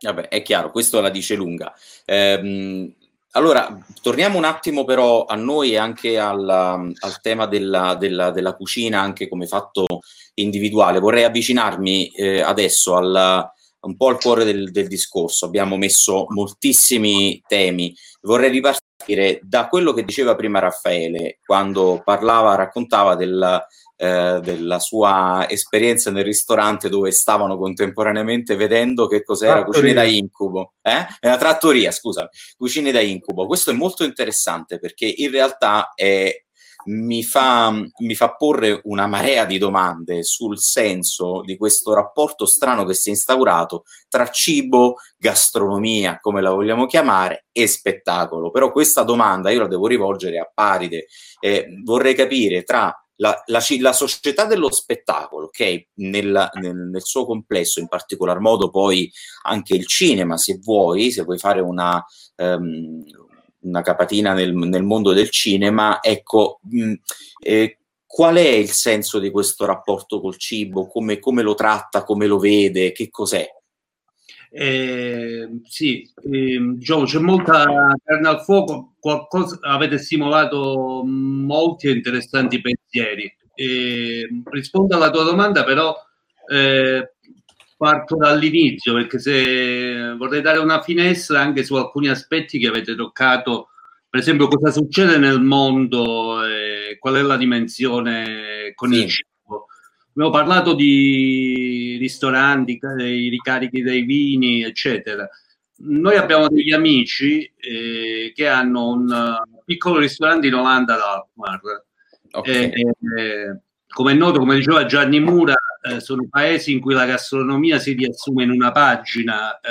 Vabbè, è chiaro, questo la dice lunga. Ehm, allora, torniamo un attimo però a noi e anche al, al tema della, della, della, cucina, anche come fatto individuale. Vorrei avvicinarmi eh, adesso al, un po' al cuore del, del, discorso. Abbiamo messo moltissimi temi. Vorrei ripartire da quello che diceva prima Raffaele, quando parlava, raccontava del, eh, della sua esperienza nel ristorante dove stavano contemporaneamente vedendo che cos'era trattoria. cucine da incubo. Eh? È una trattoria, scusa, cucine da incubo. Questo è molto interessante perché in realtà è mi fa, mi fa porre una marea di domande sul senso di questo rapporto strano che si è instaurato tra cibo, gastronomia, come la vogliamo chiamare, e spettacolo. Però questa domanda io la devo rivolgere a Paride. Eh, vorrei capire tra la, la, la, società dello spettacolo, che nel, nel, nel, suo complesso, in particolar modo poi anche il cinema, se vuoi, se vuoi fare una, um, una capatina nel, nel, mondo del cinema, ecco, mh, eh, qual è il senso di questo rapporto col cibo? Come, come lo tratta, come lo vede, che cos'è? Eh, sì, eh, diciamo, c'è molta carne al fuoco, qualcosa, avete stimolato molti interessanti pensieri. Eh, rispondo alla tua domanda, però eh, parto dall'inizio perché se vorrei dare una finestra anche su alcuni aspetti che avete toccato, per esempio cosa succede nel mondo, eh, qual è la dimensione con sì. il cibo. Abbiamo parlato di ristoranti, dei ricarichi dei vini, eccetera. Noi abbiamo degli amici eh, che hanno un piccolo ristorante in Olanda ad Alkmaar. Okay. Eh, come è noto, come diceva Gianni Mura, eh, sono paesi in cui la gastronomia si riassume in una pagina, eh,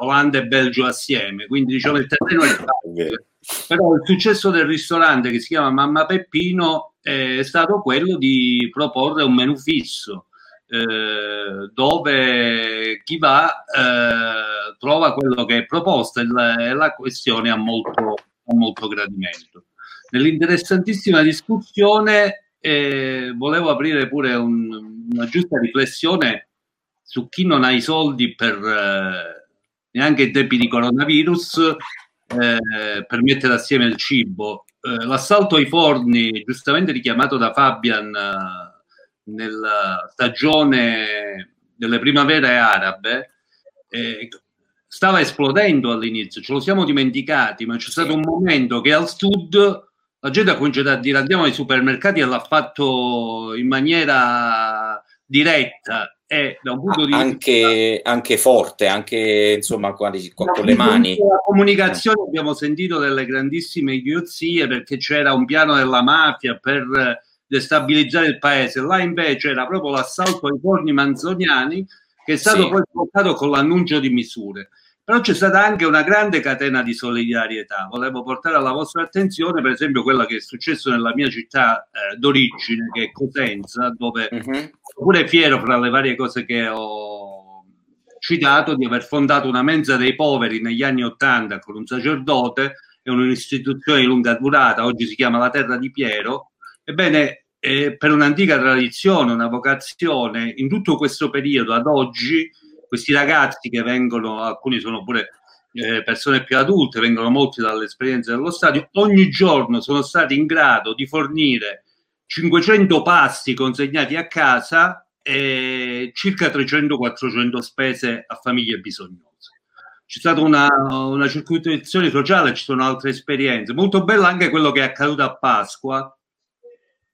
Olanda e Belgio assieme, quindi diciamo il terreno è facile. Però il successo del ristorante che si chiama Mamma Peppino è stato quello di proporre un menù fisso. Eh, dove chi va eh, trova quello che è proposto e la, la questione ha molto, ha molto gradimento. Nell'interessantissima discussione e volevo aprire pure un, una giusta riflessione su chi non ha i soldi per eh, neanche in tempi di coronavirus eh, per mettere assieme il cibo. Eh, l'assalto ai forni, giustamente richiamato da Fabian eh, nella stagione delle primavere arabe, eh, stava esplodendo all'inizio, ce lo siamo dimenticati, ma c'è stato un momento che al sud la gente ha cominciato a dire andiamo ai supermercati e l'ha fatto in maniera diretta e da un punto di anche, vista anche forte, anche insomma con, con le mani. La comunicazione abbiamo sentito delle grandissime idiozie perché c'era un piano della mafia per destabilizzare il paese, là invece era proprio l'assalto ai forni manzoniani che è stato sì. poi portato con l'annuncio di misure. Però c'è stata anche una grande catena di solidarietà. Volevo portare alla vostra attenzione, per esempio, quella che è successo nella mia città eh, d'origine, che è Cosenza, dove uh-huh. pure fiero fra le varie cose che ho citato di aver fondato una mensa dei poveri negli anni Ottanta con un sacerdote e un'istituzione di lunga durata, oggi si chiama la Terra di Piero. Ebbene, eh, per un'antica tradizione, una vocazione, in tutto questo periodo ad oggi questi ragazzi che vengono, alcuni sono pure eh, persone più adulte, vengono molti dall'esperienza dello stadio, ogni giorno sono stati in grado di fornire 500 pasti consegnati a casa e circa 300-400 spese a famiglie bisognose. C'è stata una, una circuitazione sociale, ci sono altre esperienze. Molto bello anche quello che è accaduto a Pasqua,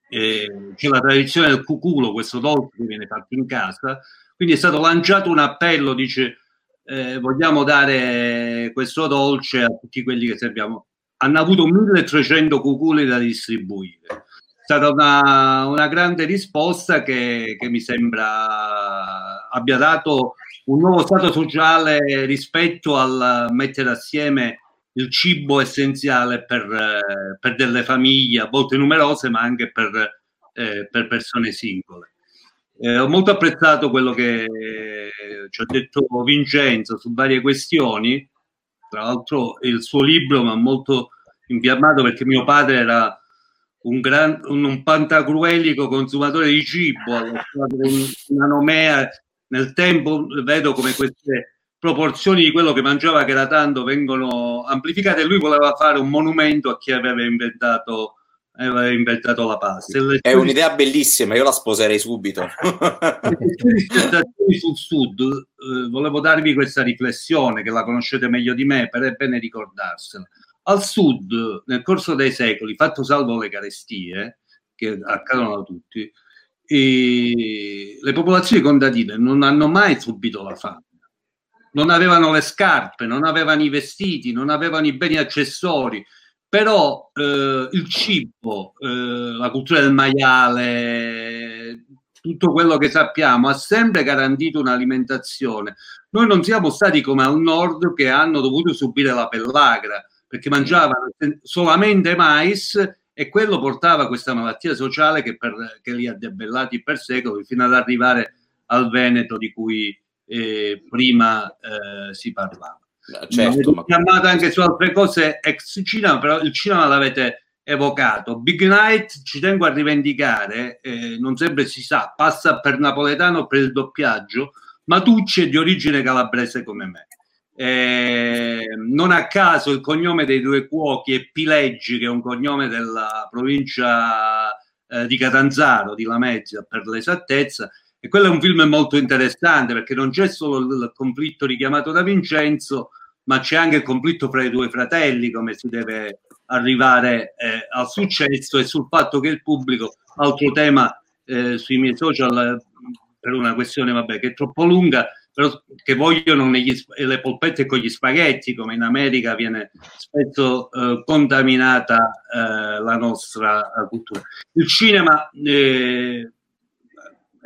eh, c'è la tradizione del cuculo, questo dolce che viene fatto in casa, quindi è stato lanciato un appello, dice eh, vogliamo dare questo dolce a tutti quelli che serviamo. Hanno avuto 1300 cuculi da distribuire. È stata una, una grande risposta che, che mi sembra abbia dato un nuovo stato sociale rispetto al mettere assieme il cibo essenziale per, per delle famiglie, a volte numerose, ma anche per, eh, per persone singole. Eh, ho molto apprezzato quello che ci ha detto Vincenzo su varie questioni. Tra l'altro il suo libro mi ha molto infiammato perché mio padre era un, gran, un, un pantagruelico consumatore di cibo, una nomea. Nel tempo vedo come queste proporzioni di quello che mangiava che era tanto vengono amplificate lui voleva fare un monumento a chi aveva inventato, aveva inventato la pasta. È un'idea bellissima, io la sposerei subito. sul sud, eh, volevo darvi questa riflessione che la conoscete meglio di me, per è bene ricordarsela. Al sud, nel corso dei secoli, fatto salvo le carestie, che accadono a tutti, le popolazioni contadine non hanno mai subito la fame non avevano le scarpe, non avevano i vestiti, non avevano i beni accessori, però eh, il cibo, eh, la cultura del maiale, tutto quello che sappiamo ha sempre garantito un'alimentazione. Noi non siamo stati come al nord che hanno dovuto subire la pellagra perché mangiavano solamente mais e quello portava questa malattia sociale che, per, che li ha debellati per secoli fino ad arrivare al Veneto di cui eh, prima eh, si parlava. Certo, ma... chiamata anche su altre cose ex cinema, però il cinema l'avete evocato. Big Night ci tengo a rivendicare, eh, non sempre si sa, passa per napoletano per il doppiaggio, ma Tucci è di origine calabrese come me. Eh, non a caso il cognome dei due cuochi è Pileggi, che è un cognome della provincia eh, di Catanzaro, di Lamezia per l'esattezza, e quello è un film molto interessante perché non c'è solo il conflitto richiamato da Vincenzo, ma c'è anche il conflitto fra i due fratelli, come si deve arrivare eh, al successo e sul fatto che il pubblico, altro tema eh, sui miei social per una questione vabbè, che è troppo lunga, però che vogliono negli, le polpette con gli spaghetti, come in America viene spesso eh, contaminata eh, la nostra cultura. Il cinema eh,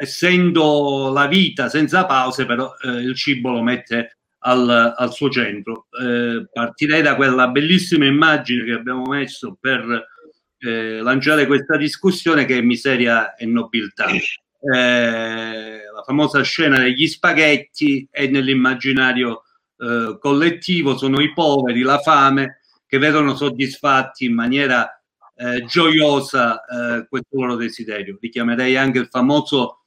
essendo la vita senza pause, però eh, il cibo lo mette al, al suo centro. Eh, partirei da quella bellissima immagine che abbiamo messo per eh, lanciare questa discussione che è miseria e nobiltà. Eh, la famosa scena degli spaghetti è nell'immaginario eh, collettivo, sono i poveri, la fame, che vedono soddisfatti in maniera eh, gioiosa questo loro desiderio. Richiamerei anche il famoso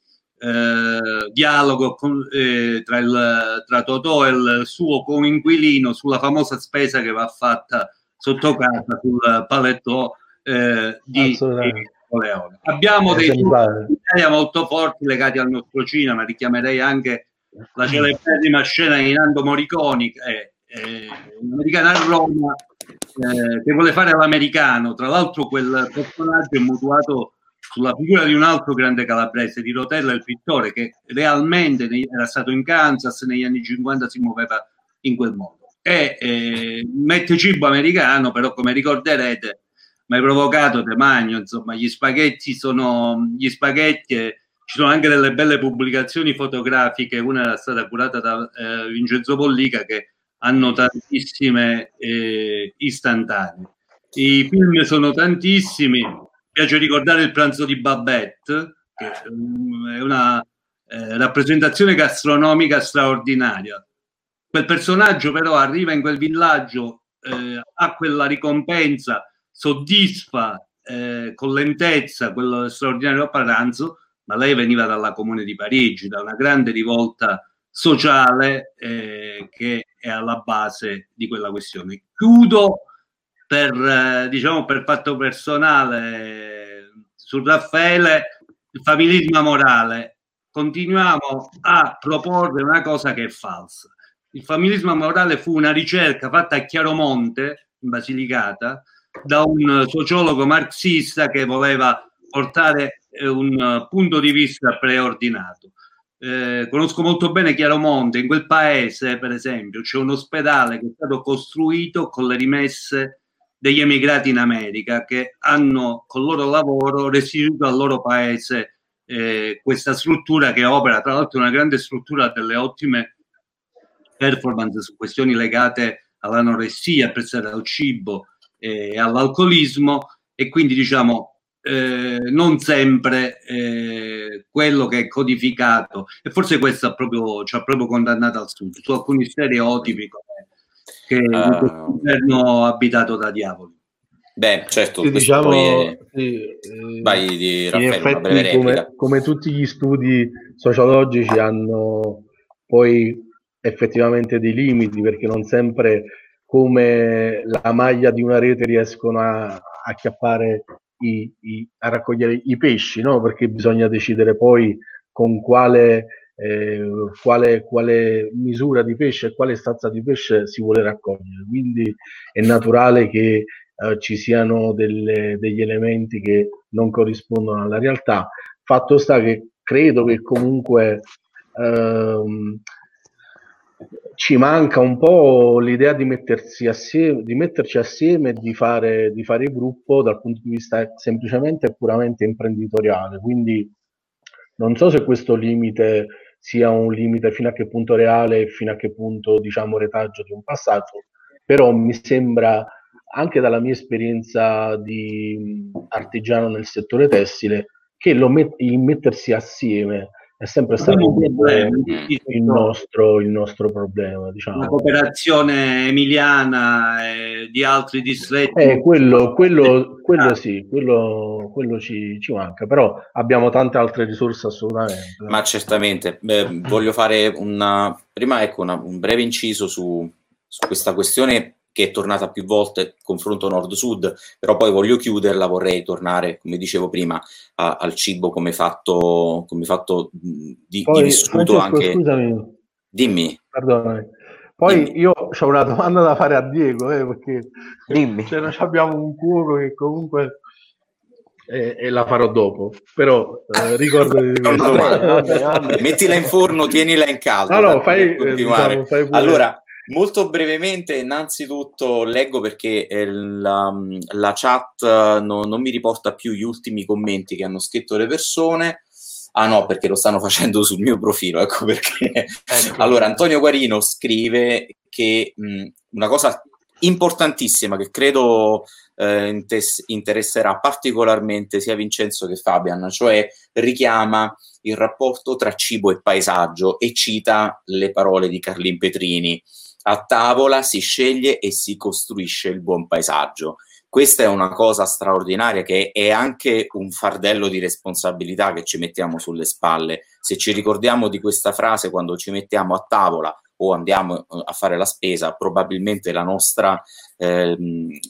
eh, dialogo con, eh, tra, il, tra Totò e il suo coinquilino sulla famosa spesa che va fatta sotto casa sul paletto eh, di, Napoleone. Abbiamo dei idee molto forti legati al nostro cinema, richiamerei anche la celeberrima scena di Nando Moriconi, è, è un americano a Roma, eh, che vuole fare l'americano. Tra l'altro quel personaggio è mutuato sulla figura di un altro grande calabrese, di Rotella, il pittore, che realmente era stato in Kansas negli anni 50, si muoveva in quel modo. E eh, mette cibo americano, però come ricorderete, mi hai provocato te magno, insomma, gli spaghetti sono gli spaghetti e ci sono anche delle belle pubblicazioni fotografiche, una era stata curata da eh, Vincenzo Pollica che hanno tantissime eh, istantanee. I film sono tantissimi, piace ricordare il pranzo di Babette, che è una eh, rappresentazione gastronomica straordinaria. Quel personaggio però arriva in quel villaggio, eh, ha quella ricompensa, soddisfa eh, con lentezza quello straordinario pranzo, ma lei veniva dalla Comune di Parigi, da una grande rivolta sociale eh, che è alla base di quella questione. Chiudo per, eh, diciamo, per fatto personale su Raffaele, il familismo morale. Continuiamo a proporre una cosa che è falsa. Il familismo morale fu una ricerca fatta a Chiaromonte, in Basilicata, da un sociologo marxista che voleva portare eh, un punto di vista preordinato. Eh, conosco molto bene Chiaromonte, in quel paese, per esempio, c'è un ospedale che è stato costruito con le rimesse degli emigrati in America che hanno col loro lavoro restituito al loro paese eh, questa struttura che opera, tra l'altro una grande struttura delle ottime performance su questioni legate all'anoressia, apprezzate al cibo e all'alcolismo. E quindi diciamo eh, non sempre eh, quello che è codificato. E forse questo ha proprio, ci ha proprio condannato al sud su alcuni stereotipi come che uh, governo abitato da diavoli. Beh, certo, diciamo, è... sì, eh, vai di Raffaele, come, come, tutti gli studi sociologici hanno poi effettivamente dei limiti perché non sempre come la maglia di una rete riescono a acchiappare i, i, a raccogliere i pesci, no? perché bisogna decidere poi con quale, eh, quale, quale, misura di pesce e quale stazza di pesce si vuole raccogliere. Quindi è naturale che eh, ci siano delle, degli elementi che non corrispondono alla realtà. Fatto sta che credo che comunque ehm, ci manca un po' l'idea di, mettersi assieme, di metterci assieme e di fare, di fare gruppo dal punto di vista semplicemente e puramente imprenditoriale. Quindi non so se questo limite sia un limite fino a che punto reale e fino a che punto diciamo retaggio di un passaggio, però mi sembra anche dalla mia esperienza di artigiano nel settore tessile che met- il mettersi assieme è sempre stato il nostro, il nostro problema. Diciamo. La cooperazione emiliana e di altri distretti. Eh, quello, quello, quello ah. sì, quello, quello ci, ci, manca, però abbiamo tante altre risorse assolutamente. Ma certamente, Beh, voglio fare una, prima ecco, una, un breve inciso su, su questa questione che è tornata più volte, confronto nord-sud, però poi voglio chiuderla, vorrei tornare, come dicevo prima, a, al cibo come fatto, come fatto di, poi, di vissuto anche... Scusami. Dimmi. Perdonami. Poi Dimmi. io ho una domanda da fare a Diego, eh, perché Dimmi. Cioè, abbiamo un cuoco che comunque e, e, la farò dopo. Però eh, ricordati di Mettila in forno, tienila in caldo. No, no, fai, eh, diciamo, fai allora, Molto brevemente, innanzitutto leggo perché eh, la, la, chat eh, no, non mi riporta più gli ultimi commenti che hanno scritto le persone. Ah no, perché lo stanno facendo sul mio profilo, ecco perché. Ecco. Allora, Antonio Guarino scrive che mh, una cosa importantissima che credo eh, intes- interesserà particolarmente sia Vincenzo che Fabian, cioè richiama il rapporto tra cibo e paesaggio e cita le parole di Carlin Petrini a tavola si sceglie e si costruisce il buon paesaggio. Questa è una cosa straordinaria che è anche un fardello di responsabilità che ci mettiamo sulle spalle. Se ci ricordiamo di questa frase quando ci mettiamo a tavola o andiamo eh, a fare la spesa, probabilmente la nostra eh,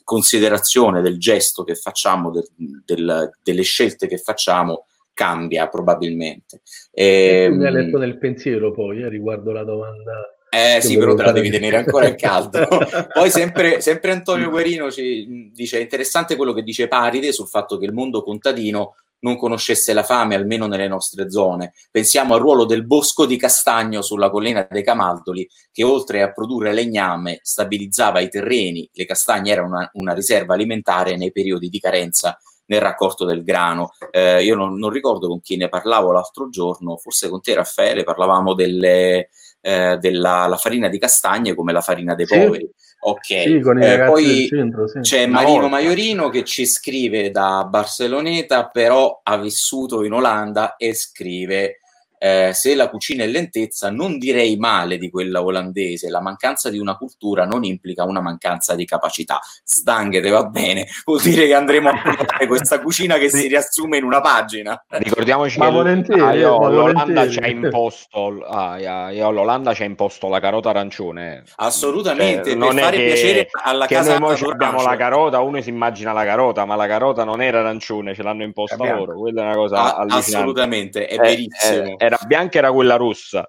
considerazione del gesto che facciamo, del, del, delle scelte che facciamo, cambia probabilmente. E, mi hai letto nel pensiero poi eh, riguardo la domanda eh sì, però te la devi tenere ancora in caldo. Poi sempre, sempre, Antonio Guerino ci dice: è interessante quello che dice Paride sul fatto che il mondo contadino non conoscesse la fame, almeno nelle nostre zone. Pensiamo al ruolo del bosco di castagno sulla collina dei Camaldoli, che oltre a produrre legname stabilizzava i terreni. Le castagne erano una, una riserva alimentare nei periodi di carenza nel raccolto del grano. Eh, io non, non, ricordo con chi ne parlavo l'altro giorno, forse con te Raffaele, parlavamo delle, eh, della farina di castagne come la farina dei sì. poveri. Ok, sì, eh, poi centro, sì. c'è Marino Maiorino che ci scrive da Barceloneta, però ha vissuto in Olanda e scrive eh, se la cucina è lentezza, non direi male di quella olandese. La mancanza di una cultura non implica una mancanza di capacità. Sdanghete va bene, vuol dire che andremo a provare questa cucina che sì. si riassume in una pagina. Ricordiamoci ma che volentieri, ah, io, ma l'Olanda ci ha imposto, ah, io, l'Olanda ci ha imposto la carota arancione. Assolutamente, cioè, per fare che, piacere alla che casa noi abbiamo la carota, uno si immagina la carota, ma la carota non era arancione, ce l'hanno imposta loro. Quella è una cosa ah, Assolutamente, è, è verissimo. È, era bianca era quella rossa.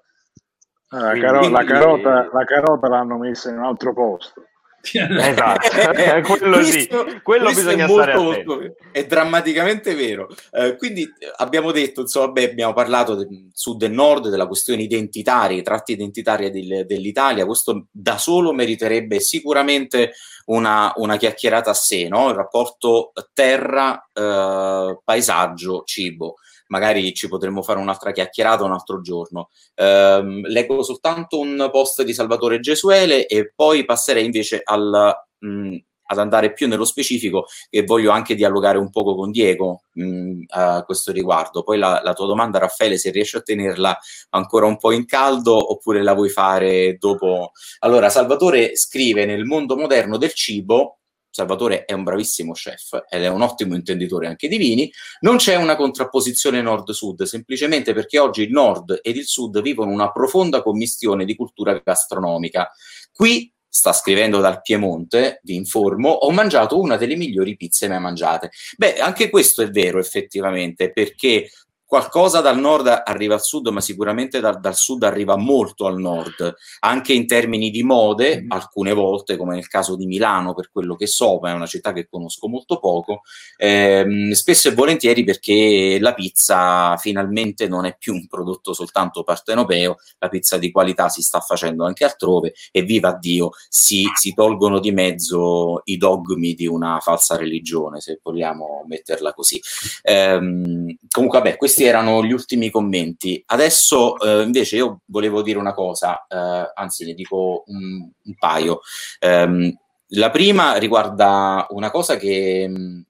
Ah, la, caro- la, carota, la carota l'hanno messa in un altro posto. esatto, quello sì, quello bisogna è molto, stare molto, è drammaticamente vero. Eh, quindi abbiamo detto, insomma, beh, abbiamo parlato del sud e nord, della questione identitaria, i tratti identitari del, dell'Italia. Questo da solo meriterebbe sicuramente una, una chiacchierata a sé, no? il rapporto terra, eh, paesaggio, cibo magari ci potremmo fare un'altra chiacchierata un altro giorno. Eh, leggo soltanto un post di Salvatore Gesuele e poi passerei invece al, mh, ad andare più nello specifico e voglio anche dialogare un poco con Diego mh, a questo riguardo. Poi la, la, tua domanda, Raffaele, se riesci a tenerla ancora un po' in caldo oppure la vuoi fare dopo? Allora, Salvatore scrive nel mondo moderno del cibo Salvatore è un bravissimo chef ed è un ottimo intenditore anche di vini, non c'è una contrapposizione nord-sud, semplicemente perché oggi il nord ed il sud vivono una profonda commistione di cultura gastronomica. Qui sta scrivendo dal Piemonte, vi informo, ho mangiato una delle migliori pizze mai mangiate. Beh, anche questo è vero effettivamente, perché qualcosa dal nord arriva al sud, ma sicuramente dal, dal, sud arriva molto al nord, anche in termini di mode, mm. alcune volte, come nel caso di Milano, per quello che so, ma è una città che conosco molto poco, ehm, spesso e volentieri perché la pizza finalmente non è più un prodotto soltanto partenopeo, la pizza di qualità si sta facendo anche altrove e viva Dio, si, si tolgono di mezzo i dogmi di una falsa religione, se vogliamo metterla così. Ehm, comunque, vabbè, questi erano gli ultimi commenti. Adesso eh, invece io volevo dire una cosa, eh, anzi ne dico un, un paio. Um, la prima riguarda una cosa che mm,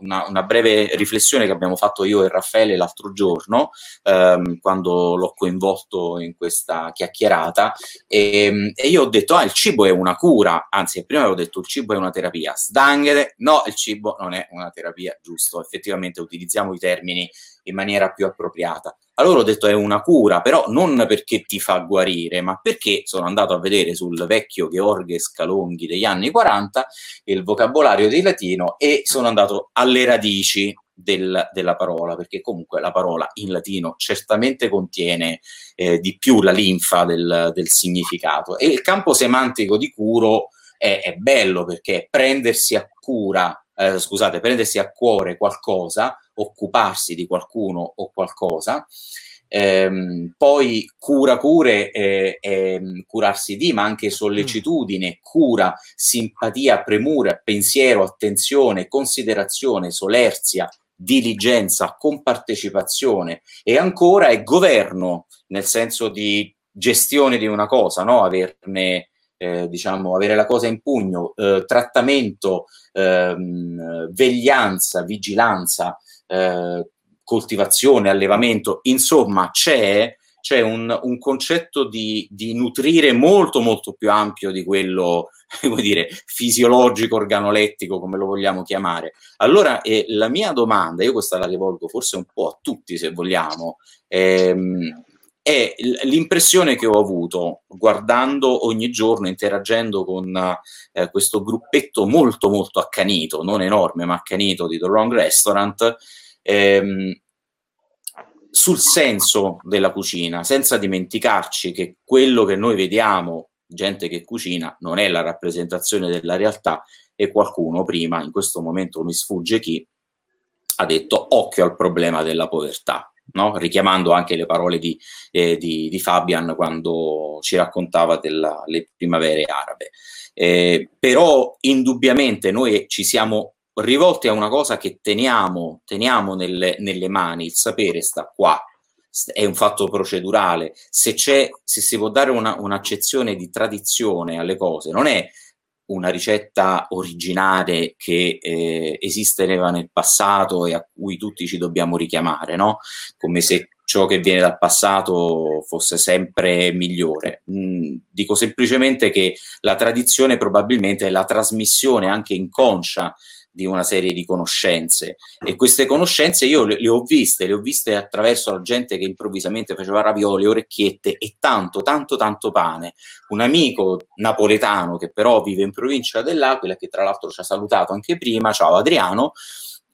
una, una, breve riflessione che abbiamo fatto io e Raffaele l'altro giorno, ehm, quando l'ho coinvolto in questa chiacchierata, e, ehm, e, io ho detto, ah, il cibo è una cura, anzi, prima avevo detto il cibo è una terapia, sdanghete, no, il cibo non è una terapia, giusto, effettivamente utilizziamo i termini in maniera più appropriata. Allora ho detto è una cura, però non perché ti fa guarire, ma perché sono andato a vedere sul vecchio Gheorghe Scalonghi degli anni 40 il vocabolario di latino e sono andato alle radici del, della parola, perché comunque la parola in latino certamente contiene eh, di più la linfa del, del, significato. E il campo semantico di curo è, è bello perché prendersi a cura, eh, scusate, prendersi a cuore qualcosa occuparsi di qualcuno o qualcosa. Ehm, poi cura cure, eh, eh, curarsi di, ma anche sollecitudine, cura, simpatia, premura, pensiero, attenzione, considerazione, solerzia, diligenza, compartecipazione e ancora è governo, nel senso di gestione di una cosa, no? averne, eh, diciamo, avere la cosa in pugno, eh, trattamento, ehm, veglianza, vigilanza, eh, coltivazione, allevamento, insomma c'è, c'è un, un, concetto di, di, nutrire molto molto più ampio di quello dire, fisiologico, organolettico, come lo vogliamo chiamare. Allora eh, la mia domanda, io questa la rivolgo forse un po' a tutti se vogliamo, ehm, è l'impressione che ho avuto guardando ogni giorno, interagendo con eh, questo gruppetto molto molto accanito, non enorme ma accanito di The Wrong Restaurant, ehm, sul senso della cucina, senza dimenticarci che quello che noi vediamo, gente che cucina, non è la rappresentazione della realtà e qualcuno prima, in questo momento mi sfugge chi, ha detto occhio al problema della povertà no? richiamando anche le parole di, eh, di, di, Fabian quando ci raccontava delle primavere arabe. Eh, però indubbiamente noi ci siamo rivolti a una cosa che teniamo, teniamo nelle, nelle mani, il sapere sta qua, è un fatto procedurale. Se, c'è, se si può dare una, un'accezione di tradizione alle cose, non è una ricetta originale che eh, esisteva nel passato e a cui tutti ci dobbiamo richiamare, no? Come se ciò che viene dal passato fosse sempre migliore. Mm, dico semplicemente che la tradizione probabilmente è la trasmissione anche inconscia di una serie di conoscenze e queste conoscenze io le, le, ho viste, le ho viste attraverso la gente che improvvisamente faceva ravioli, orecchiette e tanto, tanto, tanto pane. Un amico napoletano che però vive in provincia dell'Aquila, che tra l'altro ci ha salutato anche prima, ciao Adriano,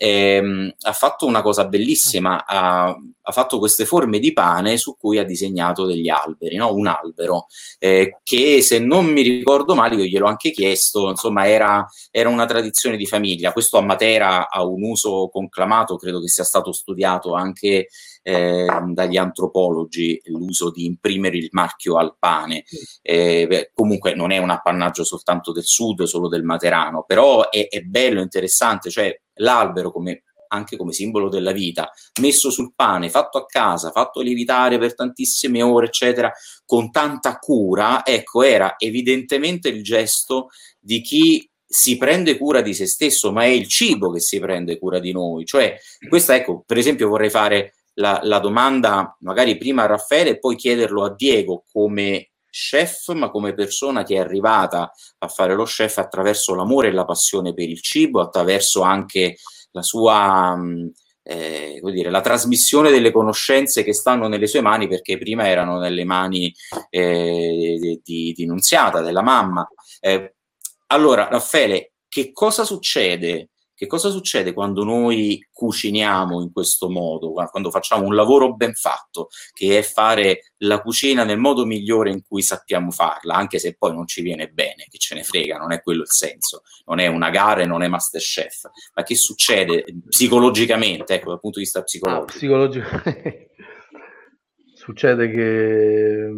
ehm, ha fatto una cosa bellissima, ha, ha, fatto queste forme di pane su cui ha disegnato degli alberi, no? un albero, eh, che se non mi ricordo male, io gliel'ho anche chiesto, insomma era, era, una tradizione di famiglia, questo a Matera ha un uso conclamato, credo che sia stato studiato anche eh, dagli antropologi l'uso di imprimere il marchio al pane. Eh, comunque non è un appannaggio soltanto del sud, solo del materano, però è, è bello, interessante, cioè l'albero come anche come simbolo della vita, messo sul pane, fatto a casa, fatto lievitare per tantissime ore, eccetera, con tanta cura, ecco, era evidentemente il gesto di chi si prende cura di se stesso, ma è il cibo che si prende cura di noi. Cioè, questa, ecco, per esempio, vorrei fare la, la domanda magari prima a Raffaele e poi chiederlo a Diego come chef, ma come persona che è arrivata a fare lo chef attraverso l'amore e la passione per il cibo, attraverso anche la sua... Eh, dire, la trasmissione delle conoscenze che stanno nelle sue mani, perché prima erano nelle mani eh, di, di Nunziata, della mamma. Eh, allora, Raffaele, che cosa succede che cosa succede quando noi cuciniamo in questo modo, quando facciamo un lavoro ben fatto, che è fare la cucina nel modo migliore in cui sappiamo farla, anche se poi non ci viene bene, che ce ne frega, non è quello il senso, non è una gara e non è Masterchef, ma che succede psicologicamente, ecco, dal punto di vista psicologico? Ah, psicologicamente succede che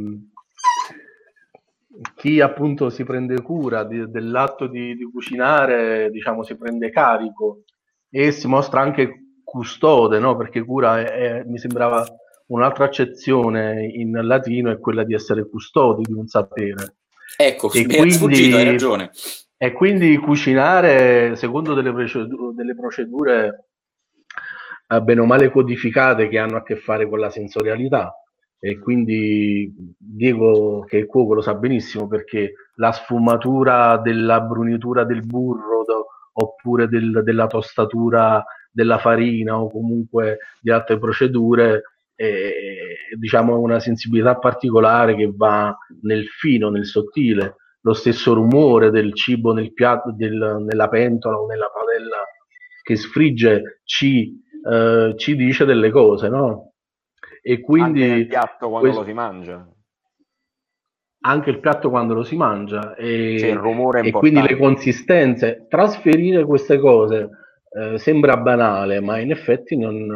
chi appunto si prende cura di, dell'atto di, di, cucinare, diciamo, si prende carico e si mostra anche custode, no? perché cura è, è, mi sembrava un'altra accezione in latino è quella di essere custodi di un sapere. Ecco, e quindi, sfuggito, hai ragione. E quindi cucinare secondo delle procedure, delle procedure eh, bene o male codificate che hanno a che fare con la sensorialità e quindi Diego che è cuoco lo sa benissimo perché la sfumatura della brunitura del burro do, oppure del, della tostatura della farina o comunque di altre procedure è diciamo una sensibilità particolare che va nel fino, nel sottile lo stesso rumore del cibo nel piatto, del, nella pentola o nella padella che sfrigge ci, eh, ci dice delle cose, no? E quindi anche il piatto quando questo, lo si mangia. Anche il piatto quando lo si mangia. E, C'è il rumore e quindi le consistenze. Trasferire queste cose eh, sembra banale, ma in effetti non,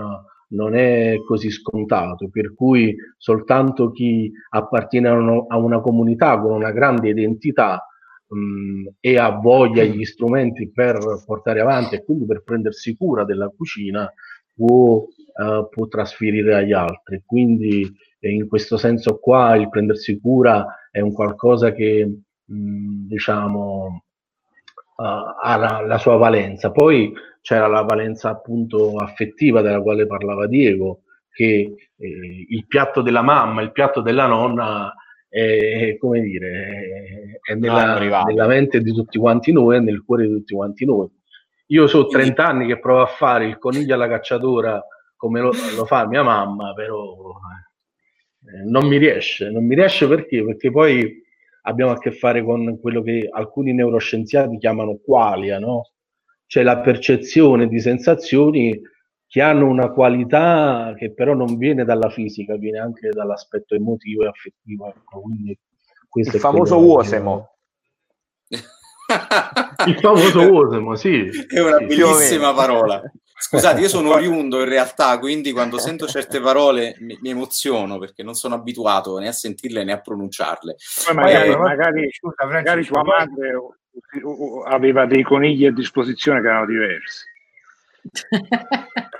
non è così scontato, per cui soltanto chi appartiene a, uno, a una comunità con una grande identità mh, mm, e ha voglia gli strumenti per portare avanti e quindi per prendersi cura della cucina può uh, può trasferire agli altri. Quindi eh, in questo senso qua il prendersi cura è un qualcosa che mh, diciamo uh, ha la, la, sua valenza. Poi c'era la valenza appunto affettiva della quale parlava Diego, che eh, il piatto della mamma, il piatto della nonna è, come dire, è nella, nella, mente di tutti quanti noi, è nel cuore di tutti quanti noi. Io so 30 anni che provo a fare il coniglio alla cacciatora come lo, lo fa mia mamma, però eh, non mi riesce, non mi riesce perché? Perché poi abbiamo a che fare con quello che alcuni neuroscienziati chiamano qualia, no? Cioè la percezione di sensazioni che hanno una qualità che però non viene dalla fisica, viene anche dall'aspetto emotivo e affettivo. Ecco, quindi il famoso Uosemo. Il famoso Uosemo, sì. È una bellissima parola. Scusate, io sono oriundo in realtà, quindi quando sento certe parole mi, mi emoziono perché non sono abituato né a sentirle né a pronunciarle. Poi magari, eh, magari, scusa, magari tua madre aveva dei conigli a disposizione che erano diversi.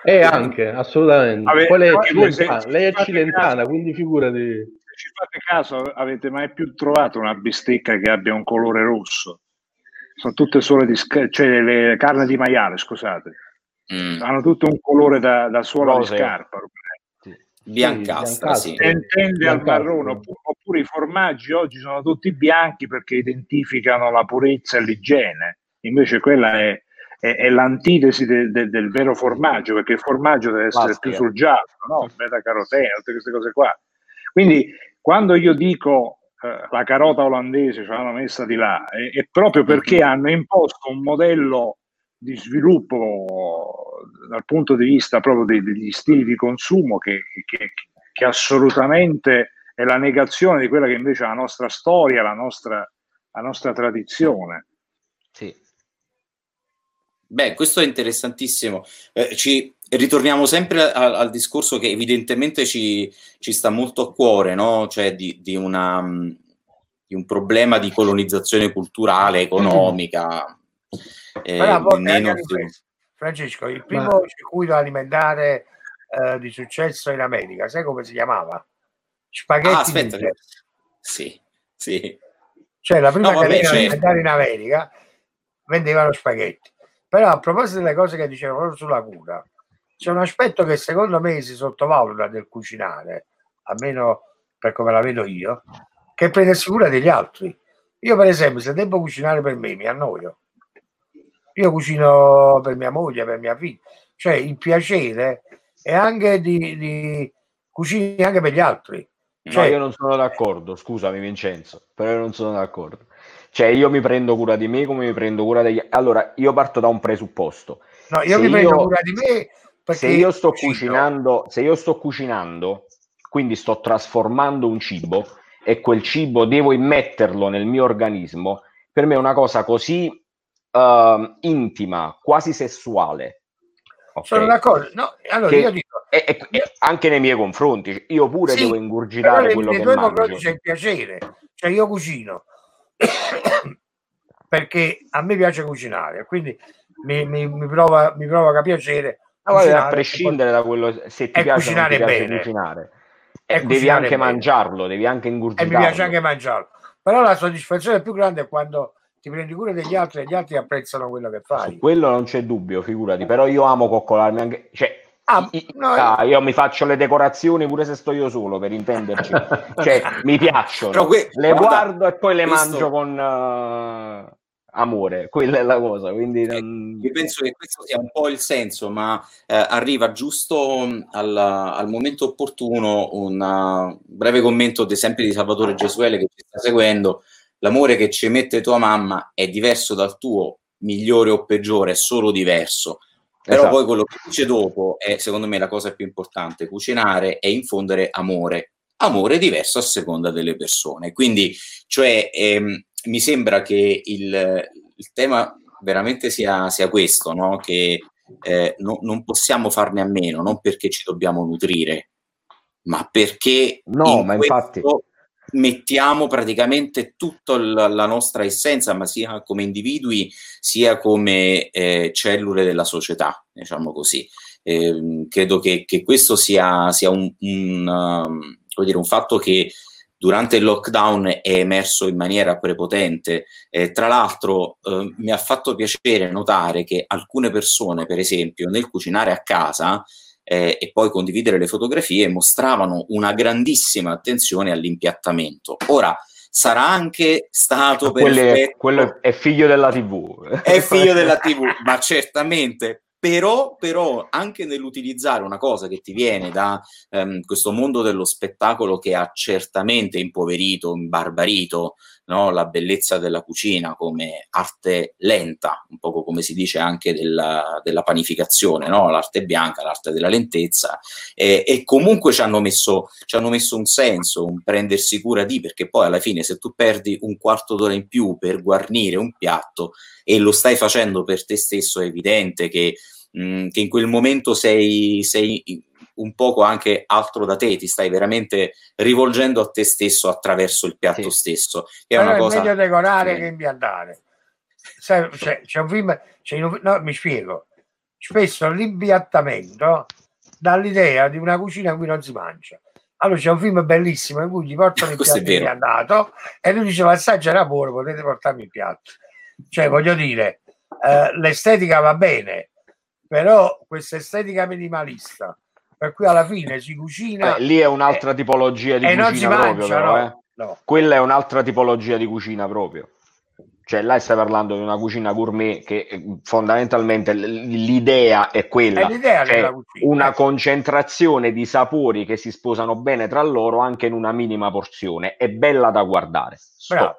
E eh, anche, assolutamente. Ave, Poi lei è, cilentana, lei è cilentana caso, quindi figurati. Se ci fate caso, avete mai più trovato una bistecca che abbia un colore rosso? Sono tutte sole di cioè le carne di maiale, scusate mm. hanno tutto un colore da, da suolo Roseo. di scarpa. Biancastra, sì. Tende al marrone, oppure, oppure i formaggi oggi sono tutti bianchi perché identificano la purezza e l'igiene, invece quella è, è, è l'antitesi de, de, del vero formaggio, perché il formaggio deve essere Plastica. più sul giallo, no? beta carotene, tutte queste cose qua. Quindi quando io dico eh, la carota olandese ce l'hanno messa di là, è, è proprio perché mm-hmm. hanno imposto un modello di sviluppo dal punto di vista proprio dei, degli stili di consumo che, che, che, assolutamente è la negazione di quella che invece è la nostra storia, la nostra, la nostra tradizione. Sì. Beh, questo è interessantissimo. Eh, ci ritorniamo sempre al, al, discorso che evidentemente ci, ci, sta molto a cuore, no? Cioè di, di, una, di un problema di colonizzazione culturale, economica. Eh, a volte Francesco, il primo Ma... circuito alimentare eh, di successo in America, sai come si chiamava? Spaghetti. Ah, aspetta, sì, sì. Cioè la prima no, catena certo. alimentare in America vendevano spaghetti. Però a proposito delle cose che dicevano proprio sulla cura, c'è un aspetto che secondo me si sottovaluta del cucinare, almeno per come la vedo io, che prendersi cura degli altri. Io, per esempio, se devo cucinare per me, mi annoio. Io cucino per mia moglie, per mia figlia. Cioè, il piacere è anche di, di cucini anche per gli altri. Cioè, no, io non sono d'accordo, scusami Vincenzo, però io non sono d'accordo. Cioè, io mi prendo cura di me come mi prendo cura degli altri. Allora, io parto da un presupposto. No, io se mi prendo cura di me se io sto cucinando, se io sto cucinando, quindi sto trasformando un cibo e quel cibo devo immetterlo nel mio organismo, per me è una cosa così uh, intima, quasi sessuale. Okay? Sono d'accordo. No, allora che io dico, è, è, è anche nei miei confronti, io pure sì, devo ingurgitare quello che mangio. c'è il piacere, cioè io cucino perché a me piace cucinare, quindi mi, mi, mi, provoca, mi provoca piacere a prescindere da quello se ti piace, cucinare ti piace cucinare, eh, devi anche bene. mangiarlo, devi anche ingurgitarlo. E mi piace anche mangiarlo. Però la soddisfazione più grande è quando ti prendi cura degli altri e gli altri apprezzano quello che fai. Su quello non c'è dubbio, figurati, però io amo coccolarmi anche, cioè Ah, no, ah, io mi faccio le decorazioni pure se sto io solo per intenderci, cioè mi piacciono, que- le guarda, guardo e poi le questo... mangio con, uh, amore, quella è la cosa. Quindi eh, Io penso che questo sia un po' il senso, ma eh, arriva giusto mm, al, al, momento opportuno un breve commento, ad esempio, di Salvatore Gesuele che ci sta seguendo. L'amore che ci mette tua mamma è diverso dal tuo, migliore o peggiore, è solo diverso. Però esatto. poi quello che dice dopo è, secondo me, la cosa più importante. Cucinare e infondere amore. Amore diverso a seconda delle persone. Quindi, cioè, ehm, mi sembra che il, il tema veramente sia, sia questo, no? che eh, no, non possiamo farne a meno, non perché ci dobbiamo nutrire, ma perché no, ma infatti mettiamo praticamente tutta la nostra essenza, ma sia come individui sia come eh, cellule della società, diciamo così. Eh, credo che, che, questo sia, sia un, un, um, dire, un fatto che durante il lockdown è emerso in maniera prepotente. Eh, tra l'altro eh, mi ha fatto piacere notare che alcune persone, per esempio, nel cucinare a casa eh, e poi condividere le fotografie, mostravano una grandissima attenzione all'impiattamento. Ora, sarà anche stato per quello è figlio della TV. È figlio della TV, ma certamente però, però, anche nell'utilizzare una cosa che ti viene da um, questo mondo dello spettacolo che ha certamente impoverito, imbarbarito no? la bellezza della cucina come arte lenta, un po' come si dice anche della, della panificazione, no? l'arte bianca, l'arte della lentezza, e, e comunque ci hanno, messo, ci hanno messo un senso, un prendersi cura di, perché poi alla fine se tu perdi un quarto d'ora in più per guarnire un piatto e lo stai facendo per te stesso, è evidente che mh, che in quel momento sei, sei un poco anche altro da te, ti stai veramente rivolgendo a te stesso attraverso il piatto sì. stesso. È, una cosa... è meglio decorare sì. che impiantare. Sai, c'è, c'è, un film, c'è un, no, mi spiego, spesso l'impiattamento dà l'idea di una cucina in cui non si mangia. Allora c'è un film bellissimo in cui gli portano il piatto impiantato e lui dice l'assaggio era buono, potete portarmi il piatto. Cioè voglio dire, eh, l'estetica va bene, però questa estetica minimalista per cui alla fine si cucina eh, lì è un'altra tipologia di cucina proprio mangia, però, no, eh. no. quella è un'altra tipologia di cucina proprio cioè là stai parlando di una cucina gourmet che eh, fondamentalmente l'idea è quella è l'idea cioè una concentrazione di sapori che si sposano bene tra loro anche in una minima porzione è bella da guardare Bravo.